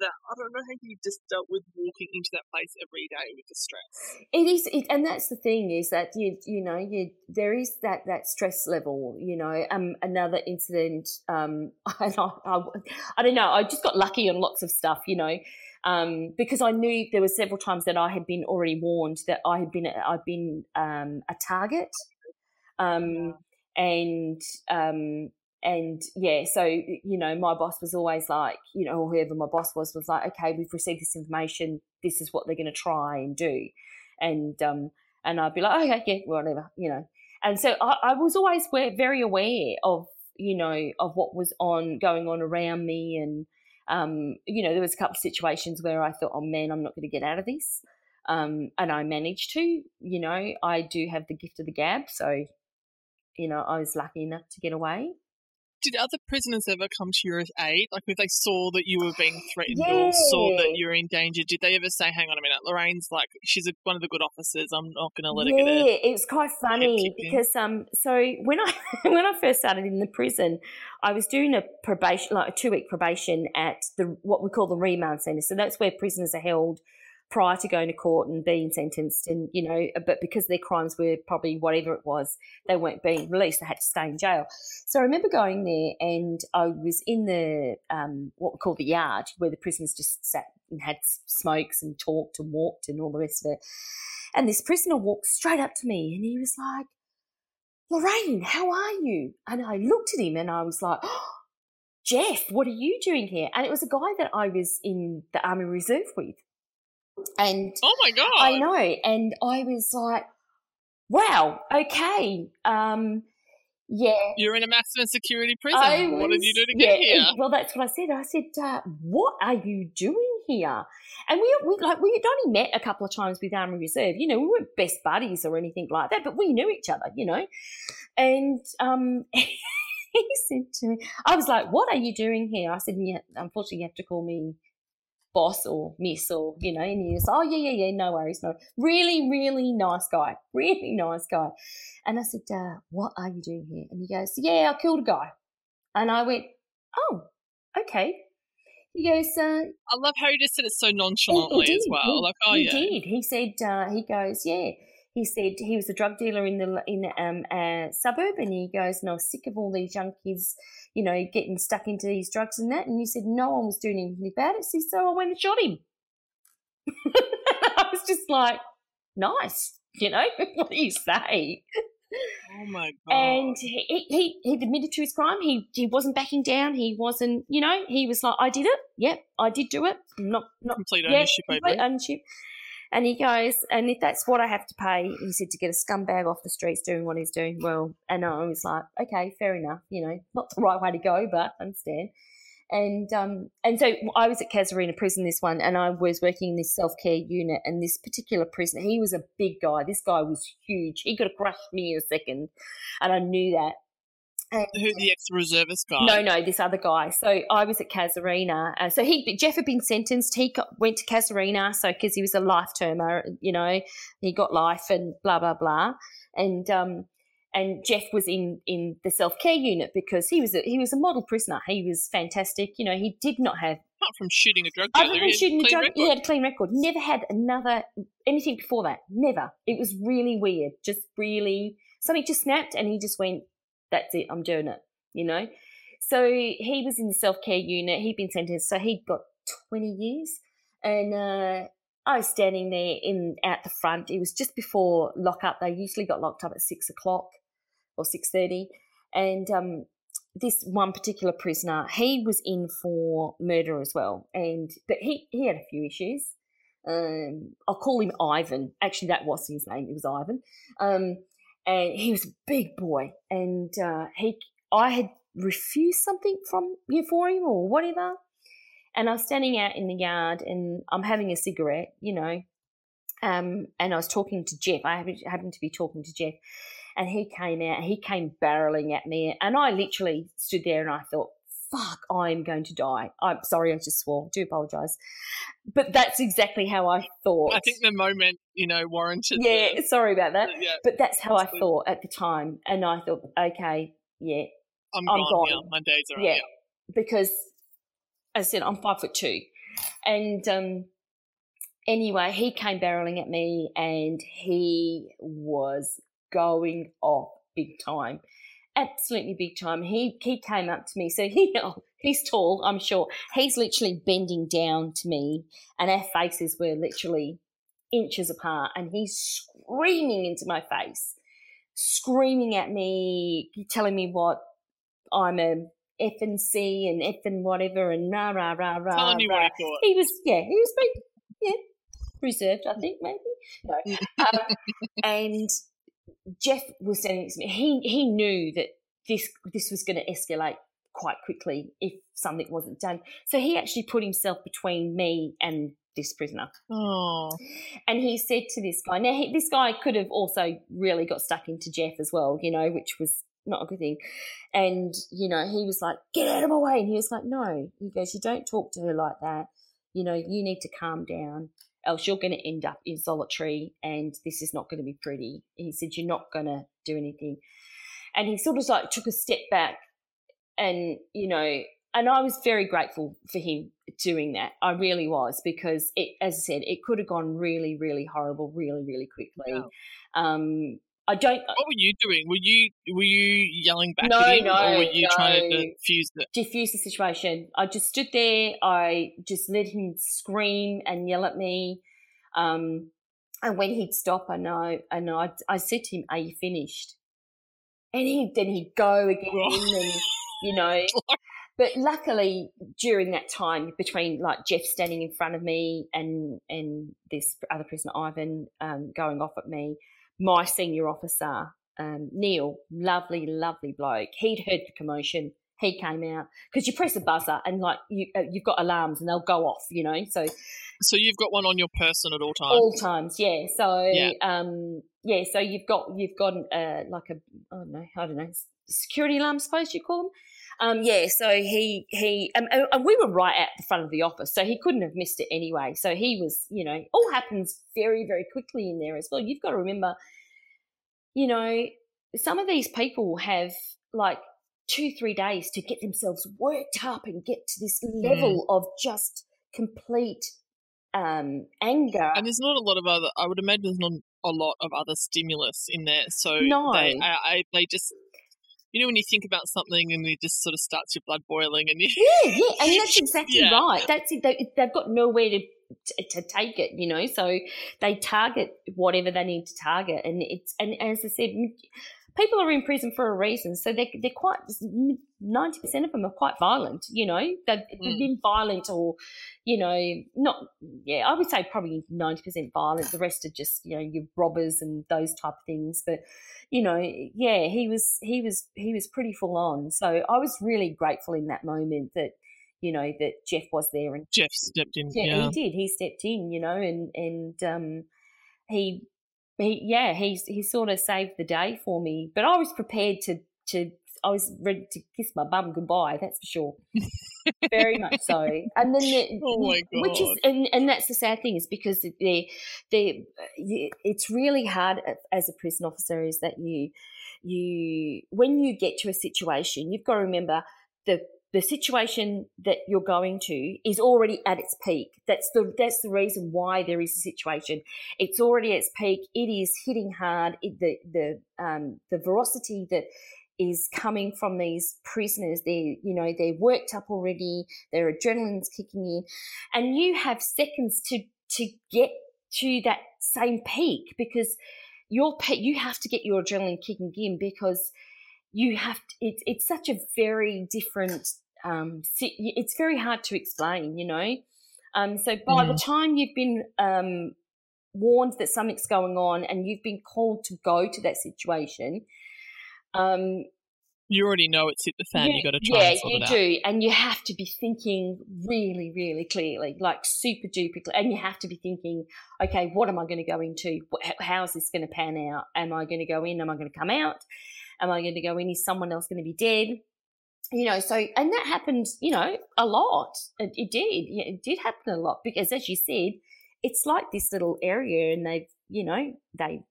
that. I don't know how you just dealt with walking into that place every day with the stress. It is, it, and that's the thing is that you you know you there is that that stress level. You know, um, another incident. Um, I, I, I don't know. I just got lucky on lots of stuff. You know, um, because I knew there were several times that I had been already warned that I had been I'd been um, a target, um, and um, and yeah, so you know, my boss was always like, you know, whoever my boss was was like, okay, we've received this information. This is what they're going to try and do, and um, and I'd be like, okay, yeah, whatever, you know. And so I, I was always very aware of you know of what was on going on around me and um, you know, there was a couple of situations where I thought, oh man, I'm not going to get out of this. Um, and I managed to, you know, I do have the gift of the gab. So, you know, I was lucky enough to get away did other prisoners ever come to your aid? Like if they saw that you were being threatened yeah. or saw that you were in danger, did they ever say, "Hang on a minute, Lorraine's like she's a, one of the good officers. I'm not going to let yeah, her get Yeah, it was quite funny because um, so when I when I first started in the prison, I was doing a probation, like a two week probation at the what we call the remand centre. So that's where prisoners are held prior to going to court and being sentenced and you know but because their crimes were probably whatever it was they weren't being released they had to stay in jail so i remember going there and i was in the um, what we call the yard where the prisoners just sat and had smokes and talked and walked and all the rest of it and this prisoner walked straight up to me and he was like lorraine how are you and i looked at him and i was like oh, Jeff, what are you doing here? And it was a guy that I was in the Army Reserve with. And oh my god, I know. And I was like, wow, okay, um, yeah. You're in a maximum security prison. Was, what did you do to get yeah, here? Well, that's what I said. I said, uh, what are you doing here? And we, we like we had only met a couple of times with Army Reserve. You know, we weren't best buddies or anything like that, but we knew each other. You know, and um. he said to me, I was like, What are you doing here? I said, yeah, Unfortunately, you have to call me boss or miss or you know and he was oh yeah yeah yeah no worries no really really nice guy really nice guy. And i said uh, what are you doing here? And he goes yeah i killed a guy. And i went oh okay. He goes uh, i love how he just said it so nonchalantly as well he, like oh he yeah. did. He said uh, he goes yeah he said he was a drug dealer in the in um, a suburb, and he goes, "And I was sick of all these young kids, you know, getting stuck into these drugs and that." And he said no one was doing anything about it, so I went and shot him. I was just like, "Nice, you know, what do you say?" Oh my god! And he he he admitted to his crime. He he wasn't backing down. He wasn't, you know, he was like, "I did it. Yep, I did do it. Not not complete ownership. Yeah, complete ownership." And he goes, and if that's what I have to pay, he said to get a scumbag off the streets doing what he's doing, well, and I was like, okay, fair enough, you know, not the right way to go, but I understand. And um, and so I was at Casuarina prison this one, and I was working in this self care unit. And this particular prisoner, he was a big guy. This guy was huge. He could have crushed me in a second, and I knew that. Who the ex-reservist guy? No, no, this other guy. So I was at Casuarina. Uh, so he, Jeff had been sentenced. He got, went to Casuarina, so because he was a life termer, you know, he got life and blah blah blah. And um, and Jeff was in in the self care unit because he was a, he was a model prisoner. He was fantastic. You know, he did not have apart from shooting a drug dealer, other than shooting a drug, record. he had a clean record. Never had another anything before that. Never. It was really weird. Just really something just snapped, and he just went that's it, I'm doing it, you know? So he was in the self care unit, he'd been sentenced, so he'd got 20 years. And uh, I was standing there in out the front. It was just before lockup. They usually got locked up at six o'clock or six thirty, and um, this one particular prisoner, he was in for murder as well, and but he he had a few issues. Um, I'll call him Ivan. Actually, that was his name. It was Ivan. Um, and he was a big boy, and uh, he I had refused something from you for him or whatever, and I was standing out in the yard and I'm having a cigarette, you know, um, and I was talking to Jeff. I happened to be talking to Jeff, and he came out. He came barreling at me, and I literally stood there and I thought, fuck, I'm going to die. I'm sorry, I just swore. Do apologize. But that's exactly how I thought. I think the moment, you know, warranted. Yeah, the, sorry about that. Yeah, but that's how I thought at the time. And I thought, okay, yeah. I'm, I'm gone. gone. My days are yeah. Because, as I said, I'm five foot two. And um, anyway, he came barreling at me and he was going off big time absolutely big time. He he came up to me, so he he's tall, I'm sure. He's literally bending down to me, and our faces were literally inches apart, and he's screaming into my face, screaming at me, telling me what I'm a F and C and F and whatever and rah rah rah rah. Telling you rah. what he thought. He was yeah, he was pretty yeah reserved, I think maybe. No, um, and Jeff was standing next to me. He he knew that this this was going to escalate quite quickly if something wasn't done. So he actually put himself between me and this prisoner. Oh, And he said to this guy, now he, this guy could have also really got stuck into Jeff as well, you know, which was not a good thing. And, you know, he was like, get out of my way. And he was like, no. He goes, you don't talk to her like that. You know, you need to calm down, else you're going to end up in solitary and this is not going to be pretty. He said, you're not going to do anything. And he sort of like took a step back and, you know, and I was very grateful for him doing that. I really was because it, as I said, it could have gone really, really horrible, really, really quickly. Wow. Um, I don't what were you doing? Were you were you yelling back No, at him, no, or were you trying to no. defuse it? diffuse the situation. I just stood there. I just let him scream and yell at me. Um, and when he'd stop, I know, I know. I, I said to him, "Are you finished?" And he then he'd go again, and you know. But luckily, during that time between like Jeff standing in front of me and and this other prisoner Ivan um, going off at me, my senior officer um, Neil, lovely, lovely bloke, he'd heard the commotion. He came out because you press a buzzer and like you uh, you've got alarms and they'll go off, you know. So So you've got one on your person at all times. all times, yeah. So Yeah. um yeah, so you've got you've got uh, like a I don't know, I don't know, security alarm, suppose you call them. Um, yeah, so he he um, and and we were right at the front of the office, so he couldn't have missed it anyway. So he was, you know, all happens very very quickly in there as well. You've got to remember, you know, some of these people have like two three days to get themselves worked up and get to this level of just complete um, anger. And there's not a lot of other. I would imagine there's not a lot of other stimulus in there. So No. they, I, I, they just, you know, when you think about something and it just sort of starts your blood boiling, and you, Yeah, yeah, and that's exactly Yeah. right. That's it. They, they've got nowhere to, to to take it, you know. So they target whatever they need to target, and it's and as I said, people are in prison for a reason. So they they're quite ninety percent of them are quite violent. You know, they've, they've Mm. been violent or, you know, not. Yeah, I would say probably ninety percent violent. The rest are just you know your robbers and those type of things. But you know, yeah, he was he was he was pretty full on. So I was really grateful in that moment that you know that Jeff was there and Jeff stepped in. yeah, Yeah. he did. He stepped in, you know, and and um, he he yeah he he sort of saved the day for me. But I was prepared to to I was ready to kiss my bum goodbye. That's for sure. Very much so. And then the, Oh which is and and that's the sad thing is because they they it's really hard as a prison officer is that you you when you get to a situation you've got to remember the the situation that you're going to is already at its peak. That's the that's the reason why there is a situation. It's already at its peak. It is hitting hard. It, the the um, the velocity that is coming from these prisoners. They you know they're worked up already. Their adrenaline's kicking in, and you have seconds to to get to that same peak because your pe- you have to get your adrenaline kicking in because you have to, it's it's such a very different um it's very hard to explain you know um so by the time you've been um warned that something's going on and you've been called to go to that situation um You already know it's hit the fan. You, have got to try yeah, you it out. do, and you have to be thinking really, really clearly, like super duper clear. And you have to be thinking, okay, what am I going to go into? How is this going to pan out? Am I going to go in? Am I going to come out? Am I going to go in? Is someone else going to be dead? You know, so and that happened, you know, a lot. It, it did, yeah, it did happen a lot because, as you said, it's like this little area, and they've, you know, they,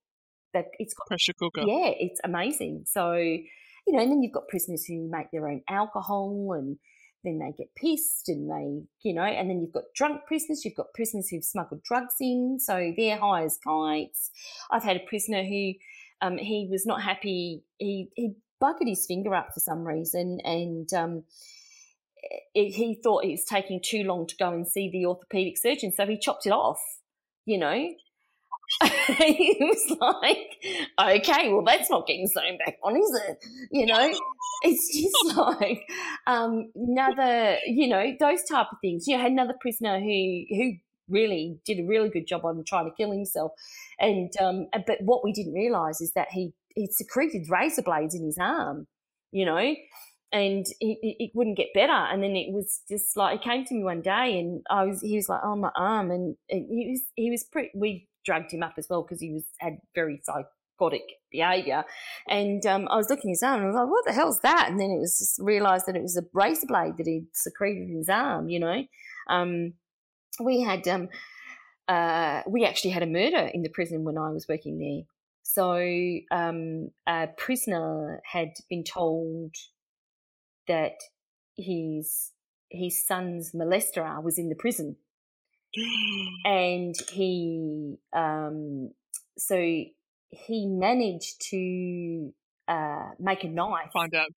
that it's got Pressure cooker. yeah, it's amazing. So, you know, and then you've got prisoners who make their own alcohol and then they get pissed and they, you know, and then you've got drunk prisoners, you've got prisoners who've smuggled drugs in, so they're high as kites. I've had a prisoner who um, he was not happy, he, he buggered his finger up for some reason and um, it, he thought it was taking too long to go and see the orthopedic surgeon, so he chopped it off. You know, he was like, okay, well, that's not getting sewn back on, is it? You know, it's just like um, another, you know, those type of things. You know, had another prisoner who who really did a really good job on trying to kill himself, and um, but what we didn't realise is that he he secreted razor blades in his arm. You know, and it, wouldn't get better. And then it was just like he came to me one day, and I was he was like, "Oh, my arm," and he was he was pretty. We dragged him up as well because he was had very psychotic behaviour. And um, I was looking at his arm, and I was like, "What the hell's that?" And then it was just realised that it was a razor blade that he'd secreted in his arm. You know, um, we had um, uh, we actually had a murder in the prison when I was working there. So um, a prisoner had been told that his his son's molester was in the prison, and he um, so he managed to uh, make a knife. Find out.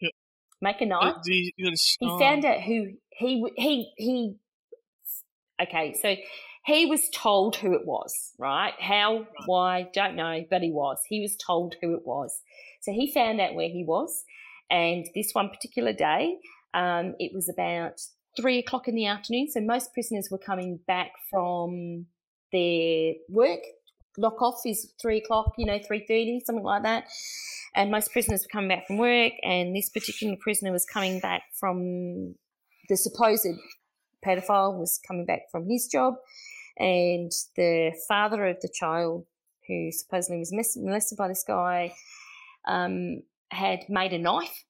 Make a knife. He, he found out who he he he. Okay, so he was told who it was, right? How, why, don't know, but he was. He was told who it was. So he found out where he was. And this one particular day, um, it was about three o'clock in the afternoon. So most prisoners were coming back from their work. Lock off is three o'clock, you know, three thirty, something like that. And most prisoners were coming back from work, and this particular prisoner was coming back from the supposed pedophile was coming back from his job, and the father of the child, who supposedly was molested by this guy, um, had made a knife,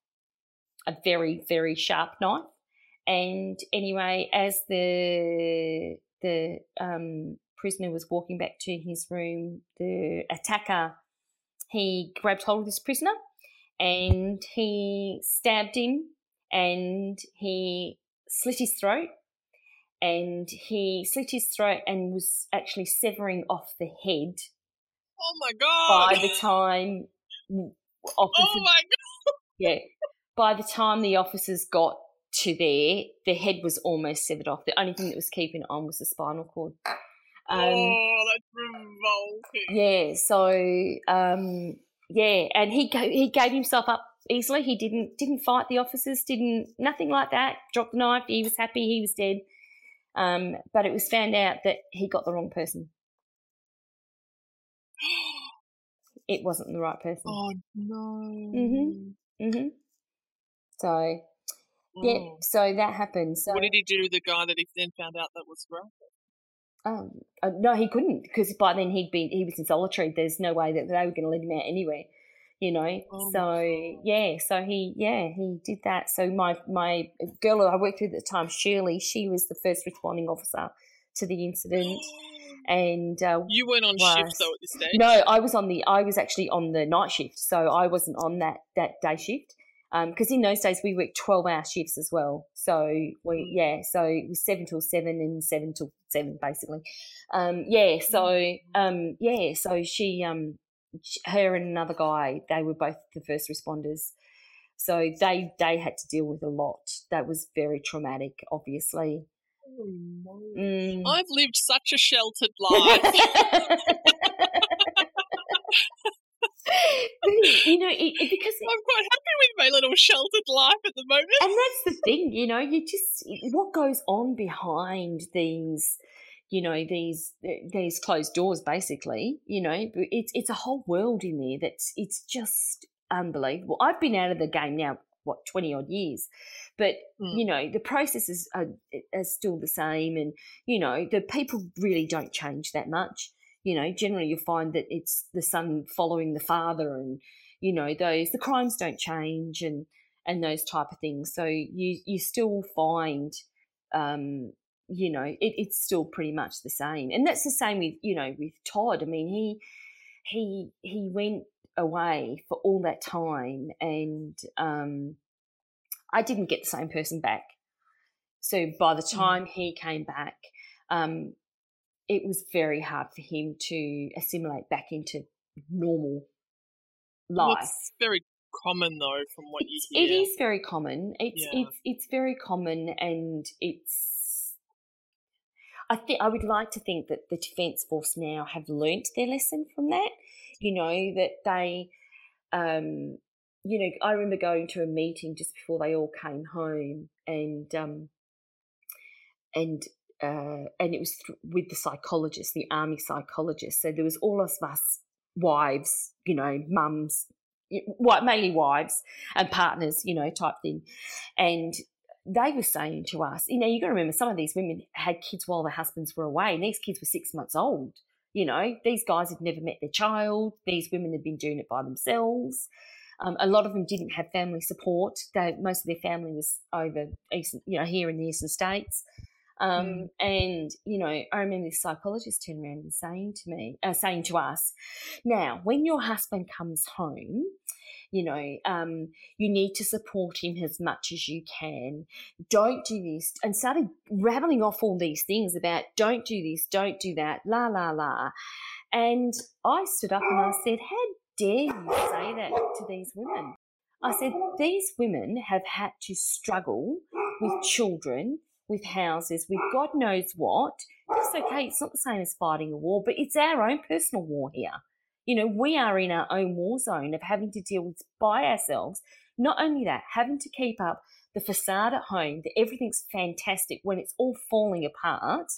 a very very sharp knife. And anyway, as the the um, prisoner was walking back to his room, the attacker he grabbed hold of this prisoner and he stabbed him and he slit his throat and he slit his throat and was actually severing off the head. Oh my god! By the time officers, oh my god! Yeah, by the time the officers got to there, the head was almost severed off. The only thing that was keeping it on was the spinal cord. Um, oh, that's revolting. Yeah, so um, yeah, and he he gave himself up easily. He didn't didn't fight the officers, didn't nothing like that. Dropped the knife. He was happy. He was dead. Um, but it was found out that he got the wrong person. it wasn't the right person. Oh no. Mhm. Mhm. So, oh. yeah. So that happened. So what did he do to the guy that he then found out that was wrong? Um, uh, no, he couldn't because by then he'd been he was in solitary. There's no way that they were going to let him out anyway you know. Oh so yeah, so he yeah he did that. So my my girl I worked with at the time, Shirley, she was the first responding officer to the incident. And uh, you weren't on was, shift though at this stage. No, I was on the. I was actually on the night shift, so I wasn't on that that day shift. Because um, in those days we worked twelve hour shifts as well. So we mm. yeah, so it was seven till seven and seven till seven basically. Um, yeah, so mm. um, yeah, so she um, her and another guy, they were both the first responders. So they they had to deal with a lot. That was very traumatic, obviously. Oh, mm. I've lived such a sheltered life. you know, it, it, because I'm quite happy with my little sheltered life at the moment. And that's the thing, you know, you just what goes on behind these you know these these closed doors basically you know it's it's a whole world in there that's it's just unbelievable. I've been out of the game now what 20 odd years but mm. you know the processes are, are still the same and you know the people really don't change that much. You know generally you'll find that it's the son following the father and you know those the crimes don't change and and those type of things. So you you still find um, you know, it, it's still pretty much the same. And that's the same with, you know, with Todd. I mean, he he he went away for all that time and um, I didn't get the same person back. So by the mm. time he came back, um, it was very hard for him to assimilate back into normal life. It's very common though, from what you hear. It is very common. It's Yeah. it's it's very common, and it's. I think I would like to think that the defence force now have learnt their lesson from that. You know that they, um, you know, I remember going to a meeting just before they all came home, and um, and uh, and it was th- with the psychologist, the army psychologist. So there was all of us wives, you know, mums, mainly wives and partners, you know, type thing. And they were saying to us, you know, you got to remember some of these women had kids while their husbands were away, and these kids were six months old. You know, these guys had never met their child. These women had been doing it by themselves. Um, a lot of them didn't have family support. They, most of their family was over, eastern, you know, here in the eastern states. Um, Mm. And you know, I remember this psychologist turning around and saying to me, uh, saying to us, "Now, when your husband comes home, you know, um, you need to support him as much as you can. Don't do this." And started rattling off all these things about don't do this, don't do that, la la la. And I stood up and I said, "How dare you say that to these women?" I said, "These women have had to struggle with children." with houses, with God knows what. It's okay, it's not the same as fighting a war, but it's our own personal war here. You know, we are in our own war zone of having to deal with by ourselves. Not only that, having to keep up the facade at home that everything's fantastic when it's all falling apart.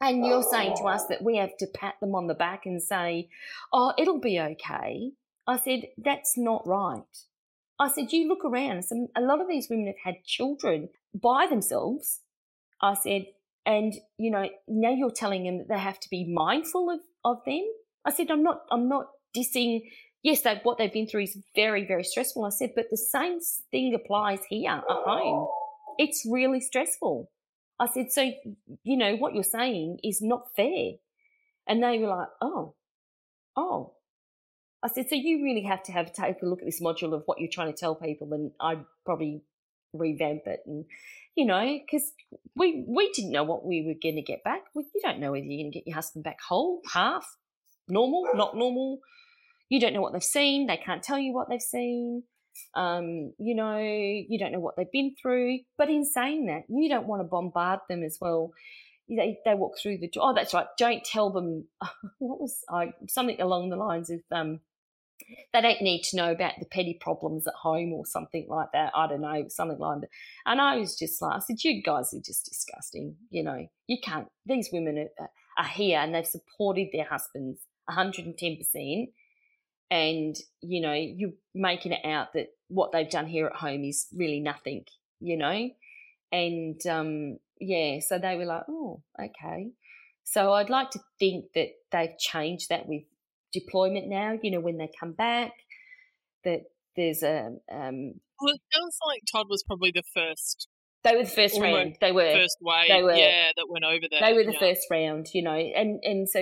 And you're saying to us that we have to pat them on the back and say, oh, it'll be okay. I said, that's not right. I said, you look around. Some, a lot of these women have had children by themselves. I said, and you know, now you're telling them that they have to be mindful of, of them. I said, I'm not, I'm not dissing. Yes, they, what they've been through is very, very stressful. I said, but the same thing applies here at home. It's really stressful. I said, so, you know, what you're saying is not fair. And they were like, oh, oh. I said, so you really have to have take a look at this module of what you're trying to tell people, and I'd probably revamp it and you know because we we didn't know what we were going to get back we, you don't know whether you're going to get your husband back whole half normal not normal. You don't know what they've seen. They can't tell you what they've seen. Um, you know you don't know what they've been through. But in saying that you don't want to bombard them as well. They, they walk through the door oh that's right. Don't tell them what was i something along the lines of um, they don't need to know about the petty problems at home or something like that. I don't know, something like that. And I was just like, I said, you guys are just disgusting. You know, you can't, these women are, are here and they've supported their husbands 110%. And, you know, you're making it out that what they've done here at home is really nothing, you know? And, um, yeah, so they were like, oh, okay. So I'd like to think that they've changed that with deployment now, you know, when they come back, that there's a. Um, well, it sounds like Todd was probably the first. They were the first Almost round. They were first wave. they were- yeah, that went over there. They were the yeah. first round, you know, and and so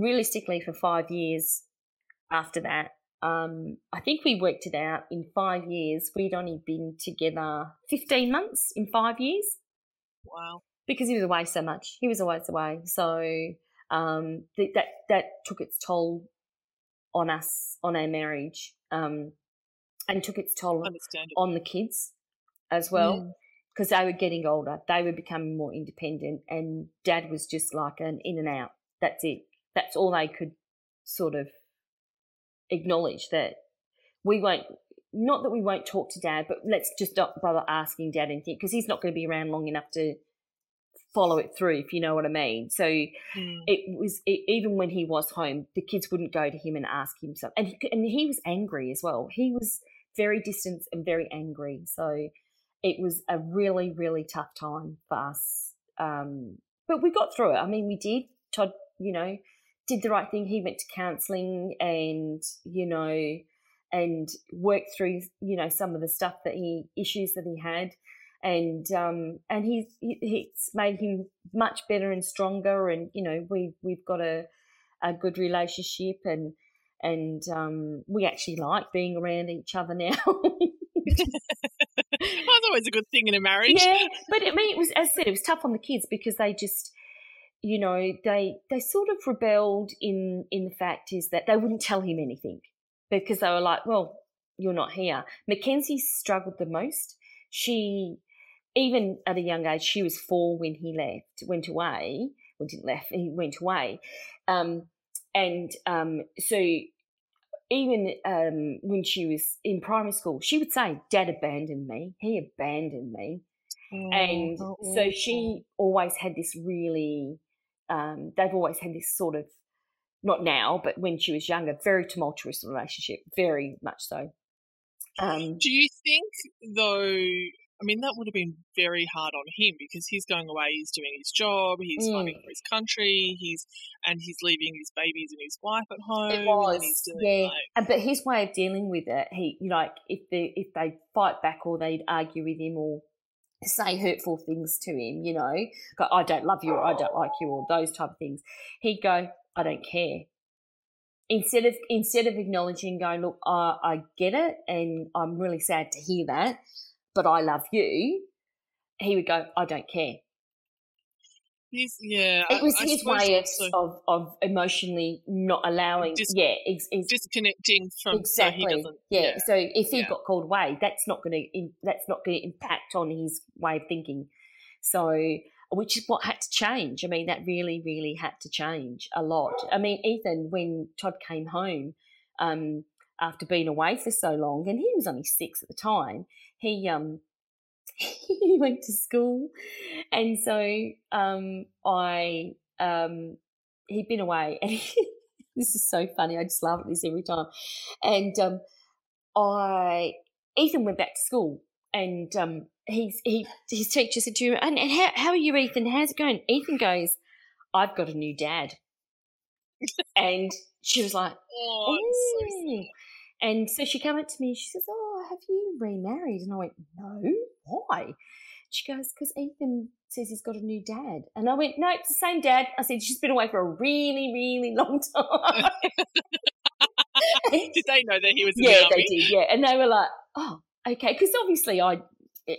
realistically, for five years after that, um, I think we worked it out. In five years, we'd only been together fifteen months. In five years, Wow. because he was away so much. He was always away, so um, th- that that took its toll on us, on our marriage, um, and took its toll on the kids as well Mm. because they were getting older. They were becoming more independent, and Dad was just like an in and out. That's it. That's all they could sort of acknowledge that we won't. Not that we won't talk to Dad, but let's just not bother asking Dad anything because he's not going to be around long enough to follow it through, if you know what I mean. So Mm. it was it, even when he was home, the kids wouldn't go to him and ask him something, and he, and he was angry as well. He was very distant and very angry. So it was a really really tough time for us, um, but we got through it. I mean, we did. Todd, you know, did the right thing. He went to counselling, and you know, and worked through you know some of the stuff that he issues that he had and um, and he's he- it's made him much better and stronger. And you know, we we've got a a good relationship, and and um, we actually like being around each other now. That's always a good thing in a marriage. yeah, but I mean, it was as I said, it was tough on the kids because they just. You know, they they sort of rebelled in in the fact is that they wouldn't tell him anything because they were like, well, you're not here. Mackenzie struggled the most. She, even at a young age, she was four when he left, went away, went left, he went away. Um, and um, so even um, when she was in primary school, she would say, Dad abandoned me. He abandoned me. Oh, and so she always had this really, um, they've always had this sort of, not now, but when she was younger, very tumultuous relationship, very much so. Um, Do you think, though, I mean, that would have been very hard on him because he's going away, he's doing his job, he's mm. fighting for his country, he's and he's leaving his babies and his wife at home. It was, yeah. Like, but his way of dealing with it, he like if they if they fight back or they'd argue with him or say hurtful things to him, you know, go, I don't love you or I don't like you or those type of things, he'd go, I don't care. Instead of instead of acknowledging, going, look, I, I get it, and I'm really sad to hear that but I love you, he would go, I don't care. He's, yeah. It was I, his I way of, of, of, emotionally not allowing, dis- yeah, ex, ex, disconnecting from exactly. So yeah. yeah. So if he yeah. got called away, that's not going to that's not going to impact on his way of thinking. So, which is what had to change. I mean, that really, really had to change a lot. I mean, Ethan, when Todd came home um, after being away for so long, and he was only six at the time, he um he went to school, and so um I um he'd been away, and he, this is so funny. I just laugh at this every time, and um I Ethan went back to school, and um he's he his teacher said to him, and, and how how are you, Ethan? How's it going? Ethan goes, I've got a new dad. and she was like, oh, so and so she came up to me. She says, "Oh, have you remarried? And I went, no, why? She goes, because Ethan says he's got a new dad. And I went, no, it's the same dad. I said, she's been away for a really, really long time. did they know that he was yeah, the they did, yeah. And they were like, oh, okay. Because obviously I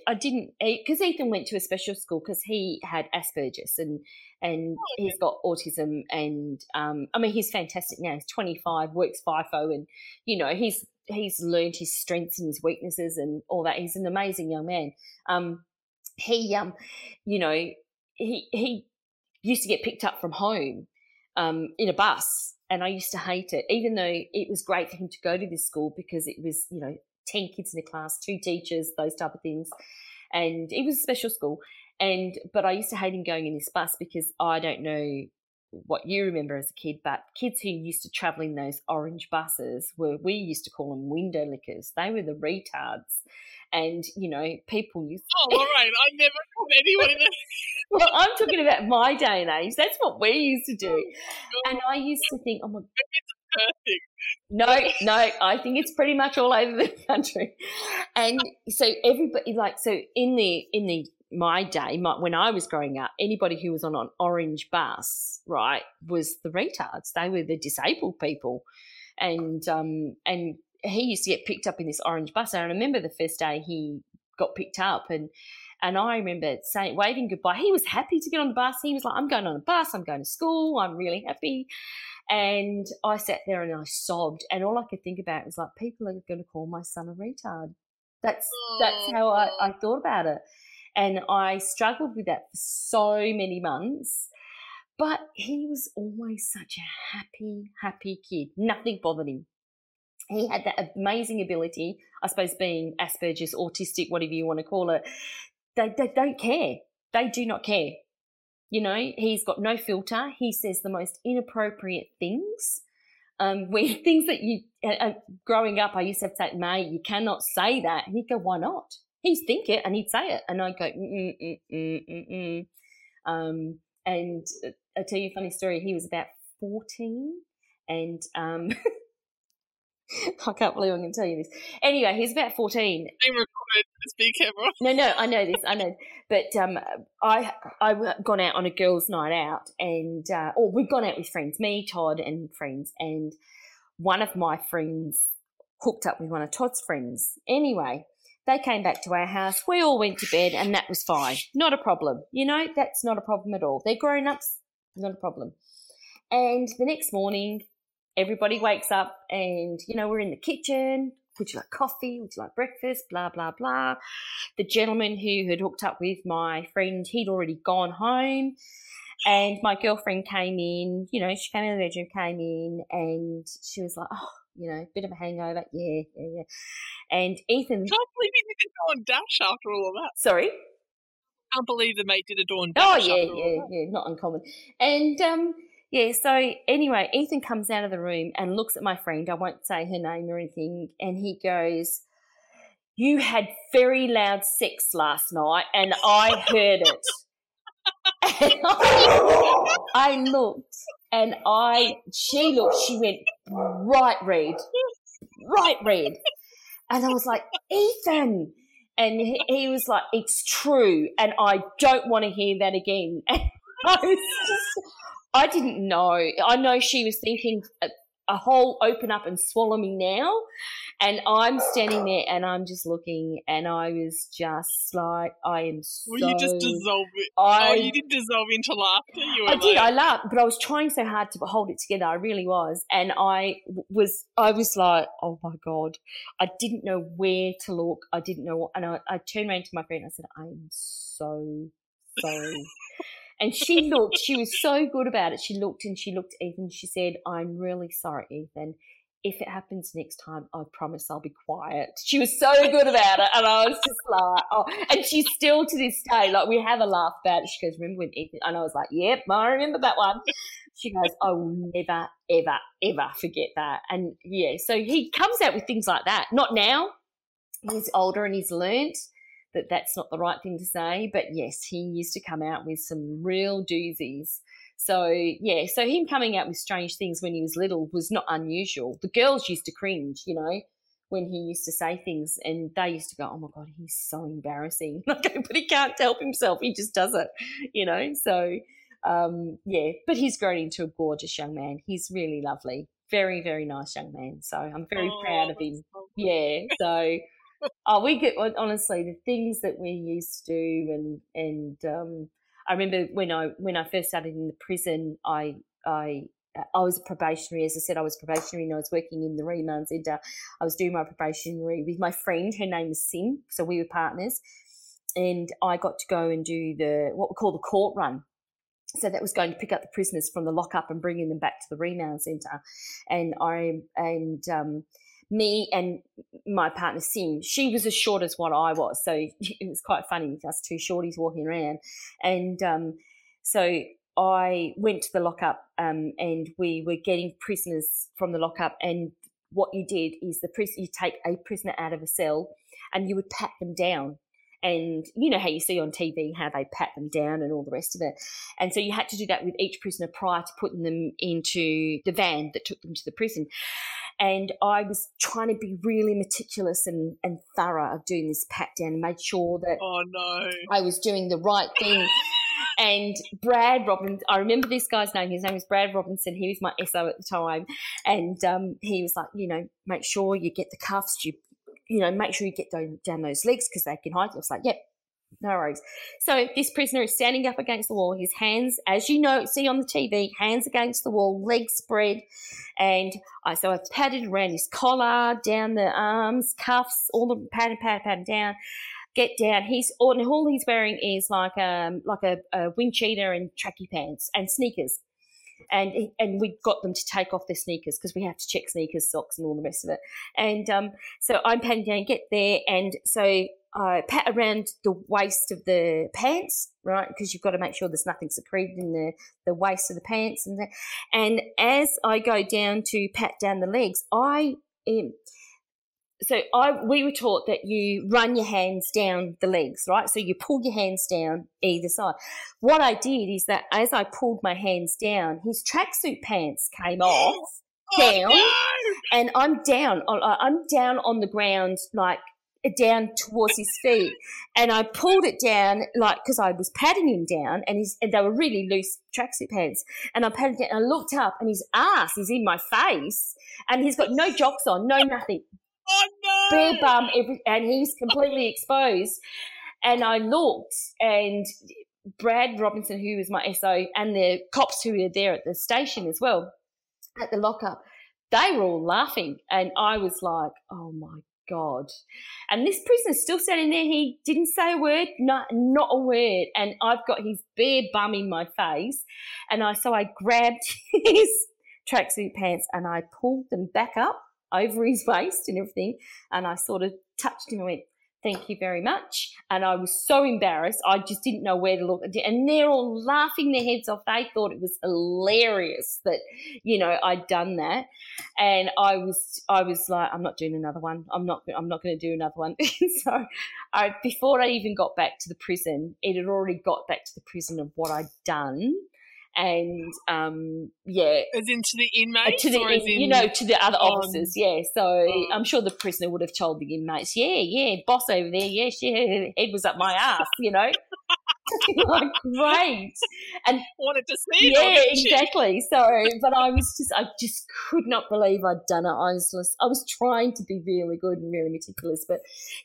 I didn't because Ethan went to a special school because he had Asperger's and and oh, he's got autism and um, I mean he's fantastic now. He's 25, works FIFO, and you know he's he's learned his strengths and his weaknesses and all that. He's an amazing young man. Um, he, um, you know, he he used to get picked up from home um, in a bus, and I used to hate it, even though it was great for him to go to this school because it was, you know, ten kids in a class, two teachers, those type of things, and it was a special school. And but I used to hate him going in this bus because I don't know what you remember as a kid, but kids who used to travel in those orange buses were, we used to call them window lickers. They were the retards. And, you know, people used to. Oh, all right. I never called anyone in well, I'm talking about my day and age. That's what we used to do. Oh, and I used to think, oh my Perfect. No, no, I think it's pretty much all over the country. And so everybody like so in the in the my day, my, when I was growing up, anybody who was on an orange bus, right, was the retards. They were the disabled people, and um, and he used to get picked up in this orange bus. And I remember the first day he got picked up, and and I remember saying waving goodbye. He was happy to get on the bus. He was like, "I'm going on the bus. I'm going to school. I'm really happy." And I sat there and I sobbed, and all I could think about was like, people are going to call my son a retard. That's that's how I, I thought about it. And I struggled with that for so many months. But he was always such a happy, happy kid. Nothing bothered him. He had that amazing ability, I suppose, being Asperger's, autistic, whatever you want to call it. They, they don't care. They do not care. You know, he's got no filter. He says the most inappropriate things. Um, things that you, uh, uh, growing up, I used to have to say, mate, you cannot say that. And he'd go, why not? he'd think it and he'd say it, and I'd go, mm, mm, mm, mm, mm. Um, and uh, I'll tell you a funny story. He was about 14, and um, I can't believe I'm going to tell you this. Anyway, he's about 14. Being recorded. Careful. No, no, I know this. I know. But um, I I gone out on a girls' night out, and uh, or we've gone out with friends, me, Todd, and friends, and one of my friends hooked up with one of Todd's friends. Anyway, they came back to our house. We all went to bed, and that was fine. Not a problem. You know, that's not a problem at all. They're grown ups, not a problem. And the next morning, everybody wakes up, and, you know, we're in the kitchen, would you like coffee? Would you like breakfast? Blah, blah, blah. The gentleman who had hooked up with my friend, he'd already gone home. And my girlfriend came in, you know, she came in the bedroom, came in, and she was like, oh, you know, bit of a hangover. Yeah, yeah, yeah. And Ethan. Can't believe he did a dawn dash after all of that. Sorry? Can't believe the mate did a dawn dash. Oh, yeah, yeah, yeah. Not uncommon. And, um, yeah, so anyway, Ethan comes out of the room and looks at my friend. I won't say her name or anything. And he goes, You had very loud sex last night, and I heard it. I, I looked, and I, she looked, she went bright red, bright red. And I was like, Ethan. And he, he was like, It's true. And I don't want to hear that again. And I was just, I didn't know. I know she was thinking a, a, whole open up and swallow me now. And I'm standing there and I'm just looking and I was just like, I am so. Well, you just dissolve it. I, oh, you did dissolve into laughter. You I like... did. I laughed, but I was trying so hard to hold it together. I really was. And I was, I was like, oh my God. I didn't know where to look. I didn't know what. And I, I turned around to my friend and I said, I'm so sorry. And she looked, she was so good about it. She looked and she looked at Ethan. She said, I'm really sorry, Ethan. If it happens next time, I promise I'll be quiet. She was so good about it. And I was just like, oh, and she's still to this day, like, we have a laugh about it. She goes, Remember when Ethan? And I was like, Yep, I remember that one. She goes, I will never, ever, ever forget that. And yeah, so he comes out with things like that. Not now. He's older and he's learnt that that's not the right thing to say. But yes, he used to come out with some real doozies. So yeah, so him coming out with strange things when he was little was not unusual. The girls used to cringe, you know, when he used to say things, and they used to go, "Oh my god, he's so embarrassing!" but he can't help himself; he just does it, you know. So um, yeah, but he's grown into a gorgeous young man. He's really lovely, very very nice young man. So I'm very oh, proud of him. So yeah, so oh, we get honestly the things that we used to do, and and um, I remember when I when I first started in the prison, I I I was a probationary, as I said, I was probationary and I was working in the remand centre. I was doing my probationary with my friend. Her name was Sim, so we were partners, and I got to go and do the what we call the court run. So that was going to pick up the prisoners from the lockup and bringing them back to the remand centre, and I and um, me and my partner Sim, she was as short as what I was. So it was quite funny, us two shorties walking around. And um, so I went to the lockup um, and we were getting prisoners from the lockup. And what you did is the prisoner, you take a prisoner out of a cell and you would pat them down. And you know how you see on TV how they pat them down and all the rest of it. And so you had to do that with each prisoner prior to putting them into the van that took them to the prison and I was trying to be really meticulous and, and thorough of doing this pat down and made sure that oh no I was doing the right thing. and Brad Robinson, I remember this guy's name. His name was Brad Robinson. He was my SO at the time, and um, he was like, you know, make sure you get the cuffs. You, you know, make sure you get down, down those legs because they can hide. I was like, yep, no worries. So this prisoner is standing up against the wall. His hands, as you know, see on the TV, hands against the wall, legs spread. And I so I patted around his collar, down the arms, cuffs, all the patted, patted, patted down. Get down. He's all, all he's wearing is like um like a, a wind cheater and tracky pants and sneakers. And and we got them to take off their sneakers because we have to check sneakers, socks, and all the rest of it. And um, so I'm patting down, get there, and so I pat around the waist of the pants, right? Because you've got to make sure there's nothing secreted in the, the waist of the pants. And, and as I go down to pat down the legs, I um, so I we were taught that you run your hands down the legs, right? So you pull your hands down either side. What I did is that as I pulled my hands down, his tracksuit pants came off oh, down, no! and I'm down. I'm down on the ground, like down towards his feet and I pulled it down like because I was patting him down and his and they were really loose tracksuit pants and I patted down and I looked up and his ass is in my face and he's got no jocks on, no nothing. Oh no! Bare bum every, and he's completely exposed. And I looked and Brad Robinson, who was my SO, and the cops who were there at the station as well, at the lockup, they were all laughing. And I was like, oh my God. And this prisoner's still standing there. He didn't say a word, not, not a word. And I've got his bare bum in my face. And I, so I grabbed his tracksuit pants and I pulled them back up over his waist and everything. And I sort of touched him and went, thank you very much. And I was so embarrassed. I just didn't know where to look. And they're all laughing their heads off. They thought it was hilarious that, you know, I'd done that. And I was, I was like, I'm not doing another one. I'm not, I'm not going to do another one. so I, before I even got back to the prison, it had already got back to the prison of what I'd done and um, yeah, as into the inmates, to the in, you know to the other officers. Yeah, so um, I'm sure the prisoner would have told the inmates, yeah, yeah, boss over there, yeah, she head was up my ass, you know. like great and wanted to see yeah exactly. So but i was just i just could not believe i'd done it. I was just, i was trying to be really good and really meticulous but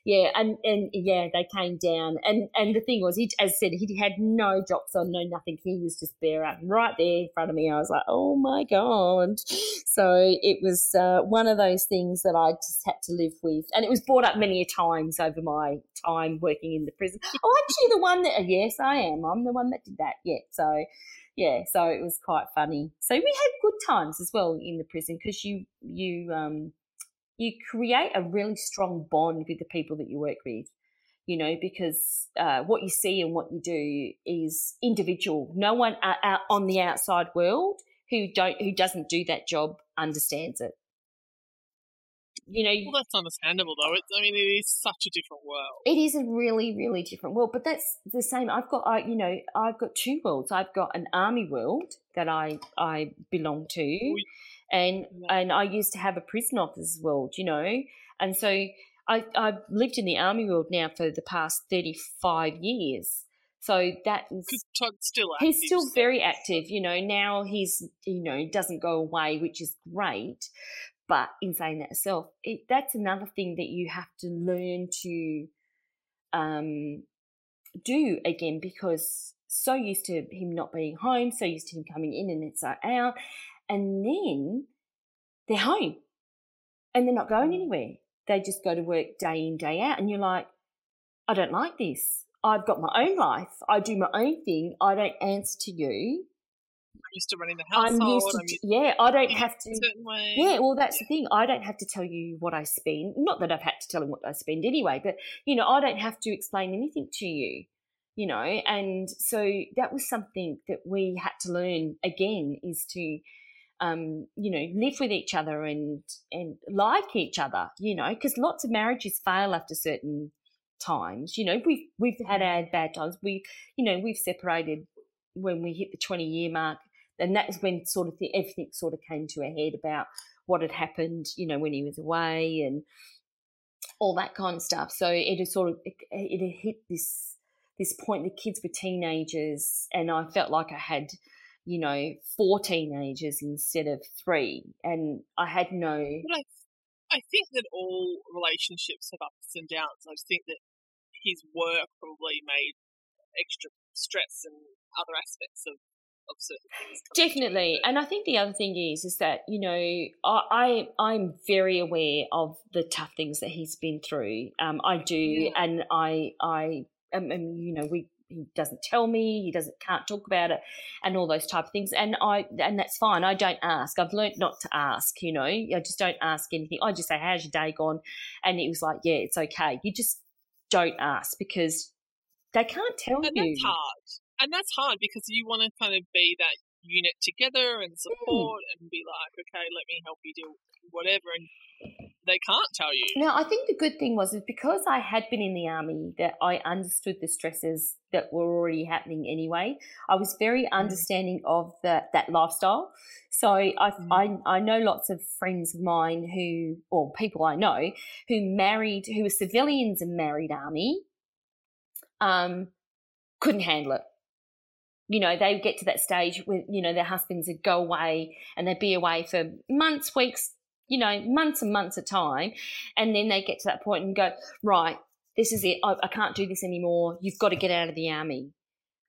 yeah and and yeah they came down. And and the thing was he as i said he had no jocks on no nothing. He was just bare up right there in front of me. I was like oh my god. So it was uh, one of those things that i just had to live with. And it was brought up many times over my time working in the prison. Oh actually the one that yes yes, I am. I'm the one that did that. Yeah. So, yeah. So it was quite funny. So we had good times as well in the prison because you you um you create a really strong bond with the people that you work with. You know, because uh, what you see and what you do is individual. No one out on the outside world who don't who doesn't do that job understands it you know. Well, that's understandable, though. It's, I mean, it is such a different world. It is a really, really different world. But that's the same. I've got, I, you know, I've got two worlds. I've got an army world that I I belong to, and yeah. and I used to have a prison officer's world, you know, and so I I've lived in the army world now for the past thirty five years. So that is Todd's still active. He's still very active. You know, now he's you know doesn't go away, which is great. But in saying that itself, it, that's another thing that you have to learn to um, do again because so used to him not being home, so used to him coming in and it's out, and then they're home and they're not going mm. anywhere. They just go to work day in, day out, and you're like, I don't like this. I've got my own life. I do my own thing. I don't answer to you used to running the household. I'm used to, I'm used yeah, I don't have to. Yeah, well, that's the thing. I don't have to tell you what I spend. Not that I've had to tell him what I spend anyway, but you know, I don't have to explain anything to you. You know, and so that was something that we had to learn again is to, um, you know, live with each other and and like each other. You know, because lots of marriages fail after certain times. You know, we've we've had mm. our bad times. We, you know, we've separated when we hit the 20 year mark and that's when sort of the, everything sort of came to a head about what had happened, you know, when he was away and all that kind of stuff. So it had sort of it, it hit this this point. The kids were teenagers, and I felt like I had, you know, four teenagers instead of three, and I had no. But I, I think that all relationships have ups and downs. I just think that his work probably made extra stress and other aspects of of certain things. Definitely, and I think the other thing is is that you know I, I am very aware of the tough things that he's been through. Um, I do, yeah. and I I um, and you know we he doesn't tell me he doesn't can't talk about it and all those type of things and i and that's fine i don't ask i've learned not to ask you know i just don't ask anything i just say how's your day gone and it was like yeah it's okay you just don't ask because they can't tell and you that's hard and that's hard because you want to kind of be that unit together and hmm. support mm. and be like, okay, let me help you do whatever, and they can't tell you. Now, I think the good thing was is because I had been in the army that I understood the stresses that were already happening anyway. I was very mm. understanding of that that lifestyle. So I, mm. I I know lots of friends of mine who, or people I know who married, who were civilians and married army, um, couldn't handle it you know, they get to that stage where, you know, their husbands would go away and they'd be away for months, weeks, you know, months and months of time. And then they get to that point and go, right, this is it. I, I can't do this anymore. You've got to get out of the army.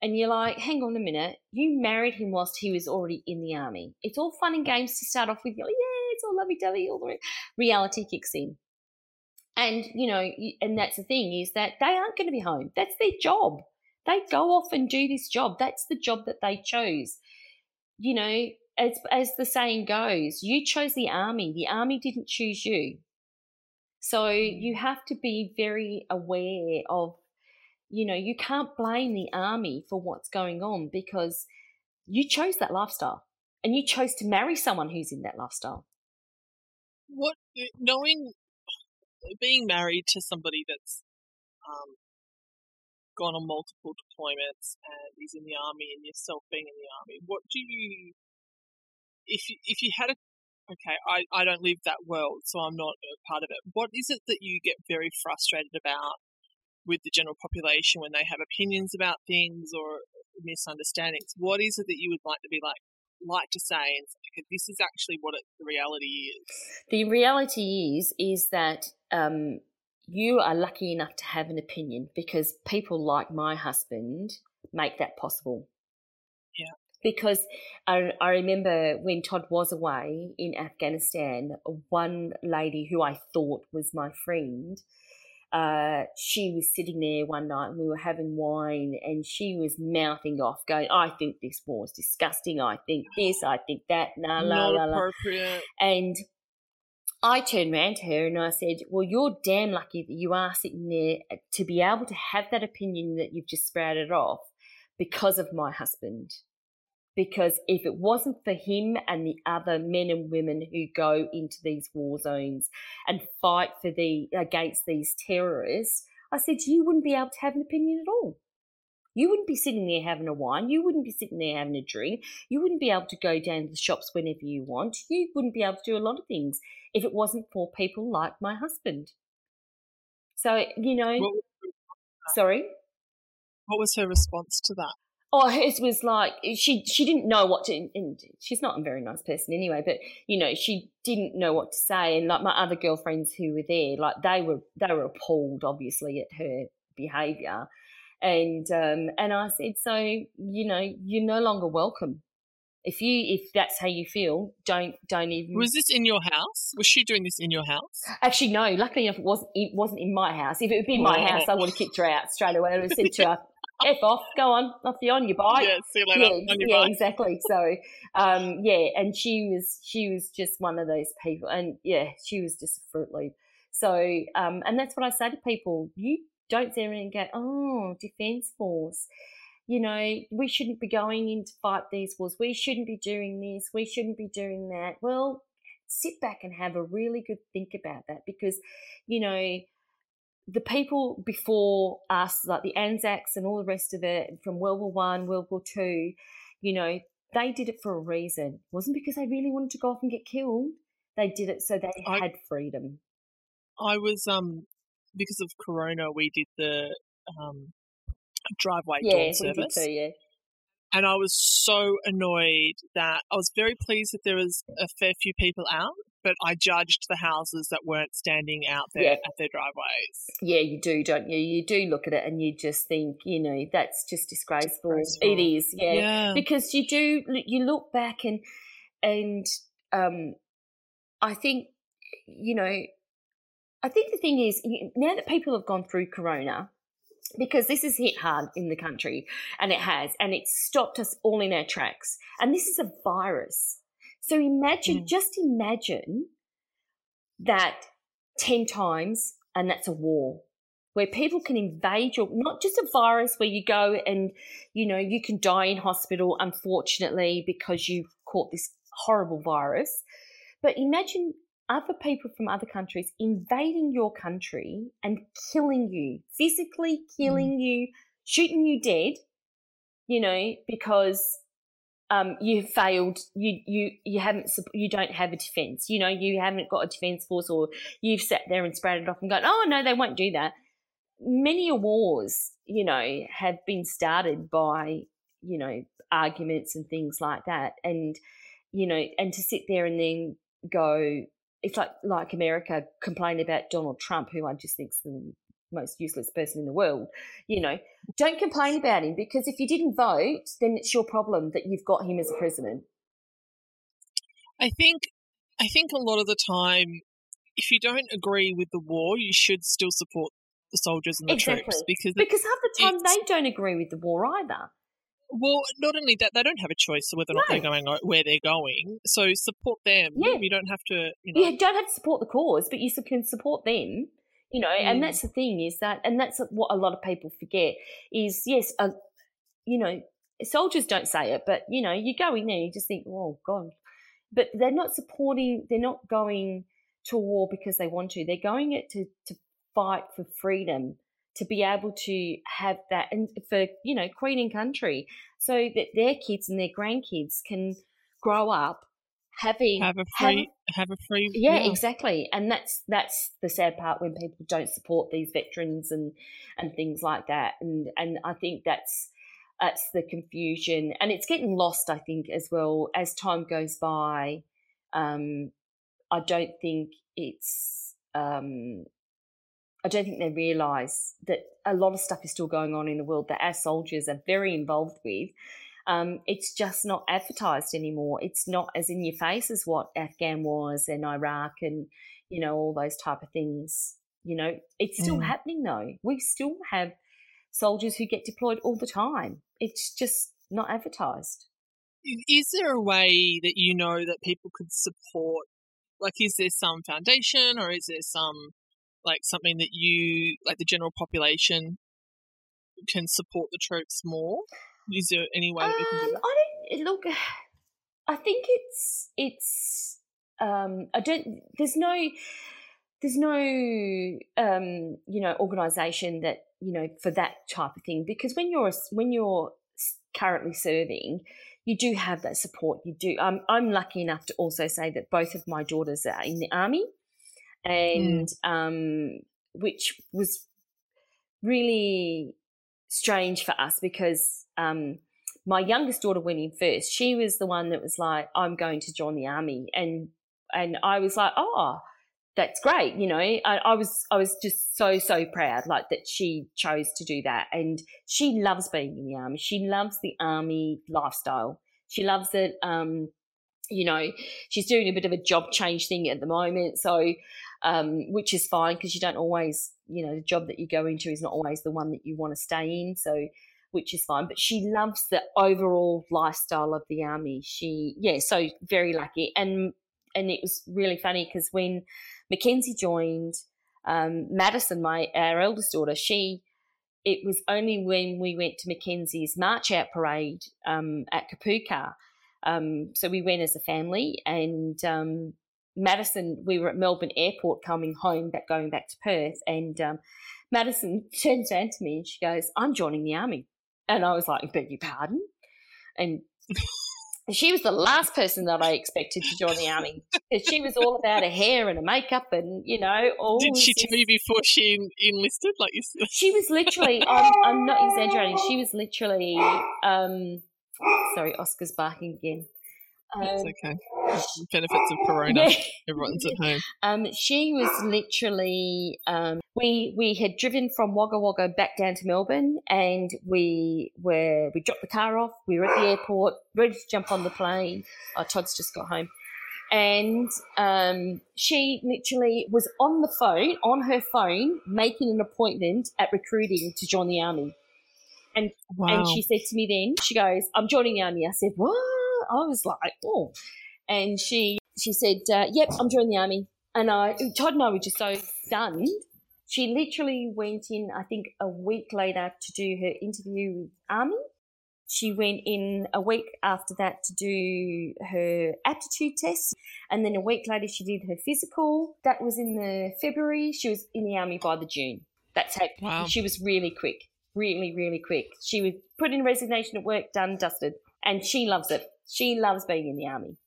And you're like, hang on a minute. You married him whilst he was already in the army. It's all fun and games to start off with. You're like, yeah, it's all lovey dovey. All the reality kicks in. And, you know, and that's the thing is that they aren't going to be home. That's their job. They go off and do this job. That's the job that they chose. You know, as, as the saying goes, you chose the army, the army didn't choose you. So you mm. have to be very aware of, you know, you can't blame the army for what's going on because you chose that lifestyle and you chose to marry someone who's in that lifestyle. What, knowing being married to somebody that's um, gone on multiple deployments and is in the army and yourself being in the army, what do you, if you, if you had a, okay, I, I don't live that world, so I'm not a part of it. What is it that you get very frustrated about with the general population when they have opinions about things or misunderstandings? What is it that you would like to be like, like to say and say, okay, this is actually what it, the reality is? The reality is, is that um, you are lucky enough to have an opinion because people like my husband make that possible. Yeah. Because I, I remember when Todd was away in Afghanistan, one lady who I thought was my friend, uh, she was sitting there one night and we were having wine and she was mouthing off, going, I think this war is disgusting. I think this, I think that, nah, la, la, la. appropriate. And I turned around to her and I said, Well, you're damn lucky that you are sitting there uh, to be able to have that opinion that you've just sprouted off because of my husband. Because if it wasn't for him and the other men and women who go into these war zones and fight for the against these terrorists, I said you wouldn't be able to have an opinion at all. You wouldn't be sitting there having a wine. You wouldn't be sitting there having a drink. You wouldn't be able to go down to the shops whenever you want. You wouldn't be able to do a lot of things if it wasn't for people like my husband. So, you know, sorry? What was her response to that? Oh, hers was like she she didn't know what to. And she's not a very nice person anyway, but you know she didn't know what to say. And like my other girlfriends who were there, like they were they were appalled, obviously, at her behaviour. And um, and I said, so you know, you're no longer welcome. If you if that's how you feel, don't don't even. Was this in your house? Was she doing this in your house? Actually, no. Luckily enough, it wasn't. It wasn't in my house. If it had been my oh. house, I would have kicked her out straight away. I would have said to her, "F off, go on, off you on your bike." Yeah, see you later. Yeah, on your yeah bike. exactly. So, um, yeah, and she was she was just one of those people, and yeah, she was just a fruit loop. So, um, and that's what I say to people: you don't sit there and go, oh, defence force. You know, we shouldn't be going in to fight these wars. We shouldn't be doing this. We shouldn't be doing that. Well, sit back and have a really good think about that because, you know, the people before us, like the Anzacs and all the rest of it, from World War One, World War Two, you know, they did it for a reason. It wasn't because they really wanted to go off and get killed. They did it so they I, had freedom. I was um because of Corona, we did the um, driveway yeah, dawn service. Too, yeah. And I was so annoyed that I was very pleased that there was a fair few people out, but I judged the houses that weren't standing out there yeah. at their driveways. Yeah, you do, don't you? You do look at it and you just think, you know, that's just disgraceful. disgraceful. It is, yeah. yeah. Because you do, you look back and, and, um, I think, you know, I think the thing is, now that people have gone through Corona, because this has hit hard in the country, and it has, and it's stopped us all in our tracks. And this is a virus. So imagine, mm. just imagine that 10 times, and that's a war where people can invade your, not just a virus where you go and, you know, you can die in hospital, unfortunately, because you've caught this horrible virus. But imagine other people from other countries invading your country and killing you, physically killing mm. you, shooting you dead, you know, because um, you failed, you you you haven't, you don't have a defence, you know, you haven't got a defence force, or you've sat there and sprouted off and gone, oh no, they won't do that. Many wars, you know, have been started by you know arguments and things like that, and you know, and to sit there and then go, it's like like America complaining about Donald Trump, who I just think's the most useless person in the world. You know, don't complain about him because if you didn't vote, then it's your problem that you've got him as a president. I think I think a lot of the time if you don't agree with the war, you should still support the soldiers and the Exactly. troops because because half the time they don't agree with the war either. Well, not only that, they don't have a choice whether or not No. they're going or where they're going. So support them. Yeah. You don't have to, you know. You don't have to support the cause, but you can support them. You know, and Mm. that's the thing is that, and that's what a lot of people forget is yes, uh, you know, soldiers don't say it, but you know, you go in there, you just think, oh god, but they're not supporting. They're not going to war because they want to. They're going it to to fight for freedom, to be able to have that, and for you know, Queen and country, so that their kids and their grandkids can grow up having have a free, have a free. yeah, exactly. And that's that's the sad part when people don't support these veterans and and things like that. And and I think that's that's the confusion, and it's getting lost. I think as well as time goes by. Um, I don't think it's. Um, I don't think they realise that a lot of stuff is still going on in the world that our soldiers are very involved with. Um, it's just not advertised anymore. It's not as in your face as what Afghan was and Iraq and you know all those type of things. You know, it's still Mm. happening though. We still have soldiers who get deployed all the time. It's just not advertised. Is there a way that you know that people could support? Like, is there some foundation or is there some, like, something that you, like the general population, can support the troops more? Is there any way that we can do Um, that? I don't look. I think it's it's. Um, I don't. There's no. There's no. Um, you know, organisation that you know for that type of thing because when you're when you're currently serving, you do have that support. You do. I'm I'm lucky enough to also say that both of my daughters are in the army, and um, which was really strange for us because um, my youngest daughter went in first. She was the one that was like, "I'm going to join the army," and and I was like, "Oh, that's great." You know, I, I was I was just so so proud, like that she chose to do that, and she loves being in the army. She loves the army lifestyle. She loves it. Um, you know, she's doing a bit of a job change thing at the moment, so um, which is fine because you don't always, you know, the job that you go into is not always the one that you want to stay in. So, which is fine. But she loves the overall lifestyle of the army. She, yeah, so very lucky. And and it was really funny because when Mackenzie joined, um, Madison, my our eldest daughter, she. It was only when we went to Mackenzie's march out parade um, at Kapooka. Um, so we went as a family, and um, Madison, we were at Melbourne Airport coming home, back going back to Perth, and um, Madison turns around to me and she goes, "I'm joining the army," and I was like, "Beg your pardon," and she was the last person that I expected to join the army because she was all about her hair and her makeup, and you know, all Did she this- tell you before she en- enlisted? Like you said? she was literally, I'm, I'm not exaggerating, she was literally, um, sorry, Oscar's barking again. It's Um, okay. Benefits of Corona. yeah. Everyone's at home. Um, she was literally. Um, we we had driven from Wagga Wagga back down to Melbourne, and we were we dropped the car off. We were at the airport, ready to jump on the plane. Oh, Todd's just got home, and um, she literally was on the phone, on her phone, making an appointment at recruiting to join the army. Wow. And she said to me then, she goes, I'm joining the army. I said, what? I was like, oh. And she she said, uh, yep, I'm joining the army. And I, Todd and I were just so stunned. She literally went in, I think, a week later to do her interview with army. She went in a week after that to do her aptitude test. And then a week later, she did her physical. That was in the February. She was in the army by the June. That's how Wow. she was really quick, really, really quick. She was put in resignation at work, done, dusted, and she loves it. She loves being in the army.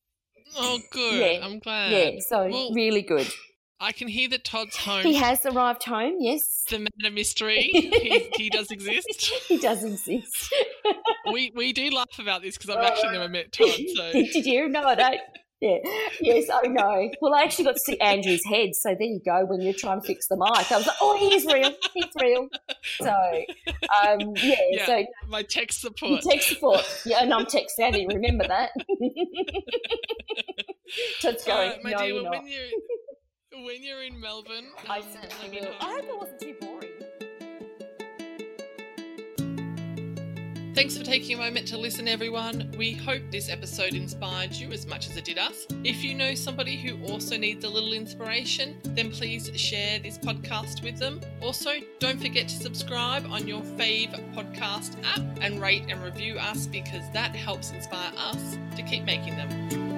Oh, good. Yeah. I'm glad. yeah, so well, really good. I can hear that Todd's home. He has arrived home. Yes, the man of mystery. he, he does exist. he does exist. We we do laugh about this because I've actually never met Todd. So Did you? No, I don't. Yeah. Yes, I know. Well, I actually got to see Andrew's head. So there you go. When you're trying to fix the mic, I was like, oh, he's real. He's real. So, um, yeah, Yeah. So my tech support. tech support. Yeah, and I'm tech savvy. Remember that. Uh, going. my no, dear, you're well, not. when you when you're in Melbourne. I um, certainly will. I hope it wasn't too Thanks for taking a moment to listen, everyone. We hope this episode inspired you as much as it did us. If you know somebody who also needs a little inspiration, then please share this podcast with them. Also, don't forget to subscribe on your fave podcast app and rate and review us because that helps inspire us to keep making them.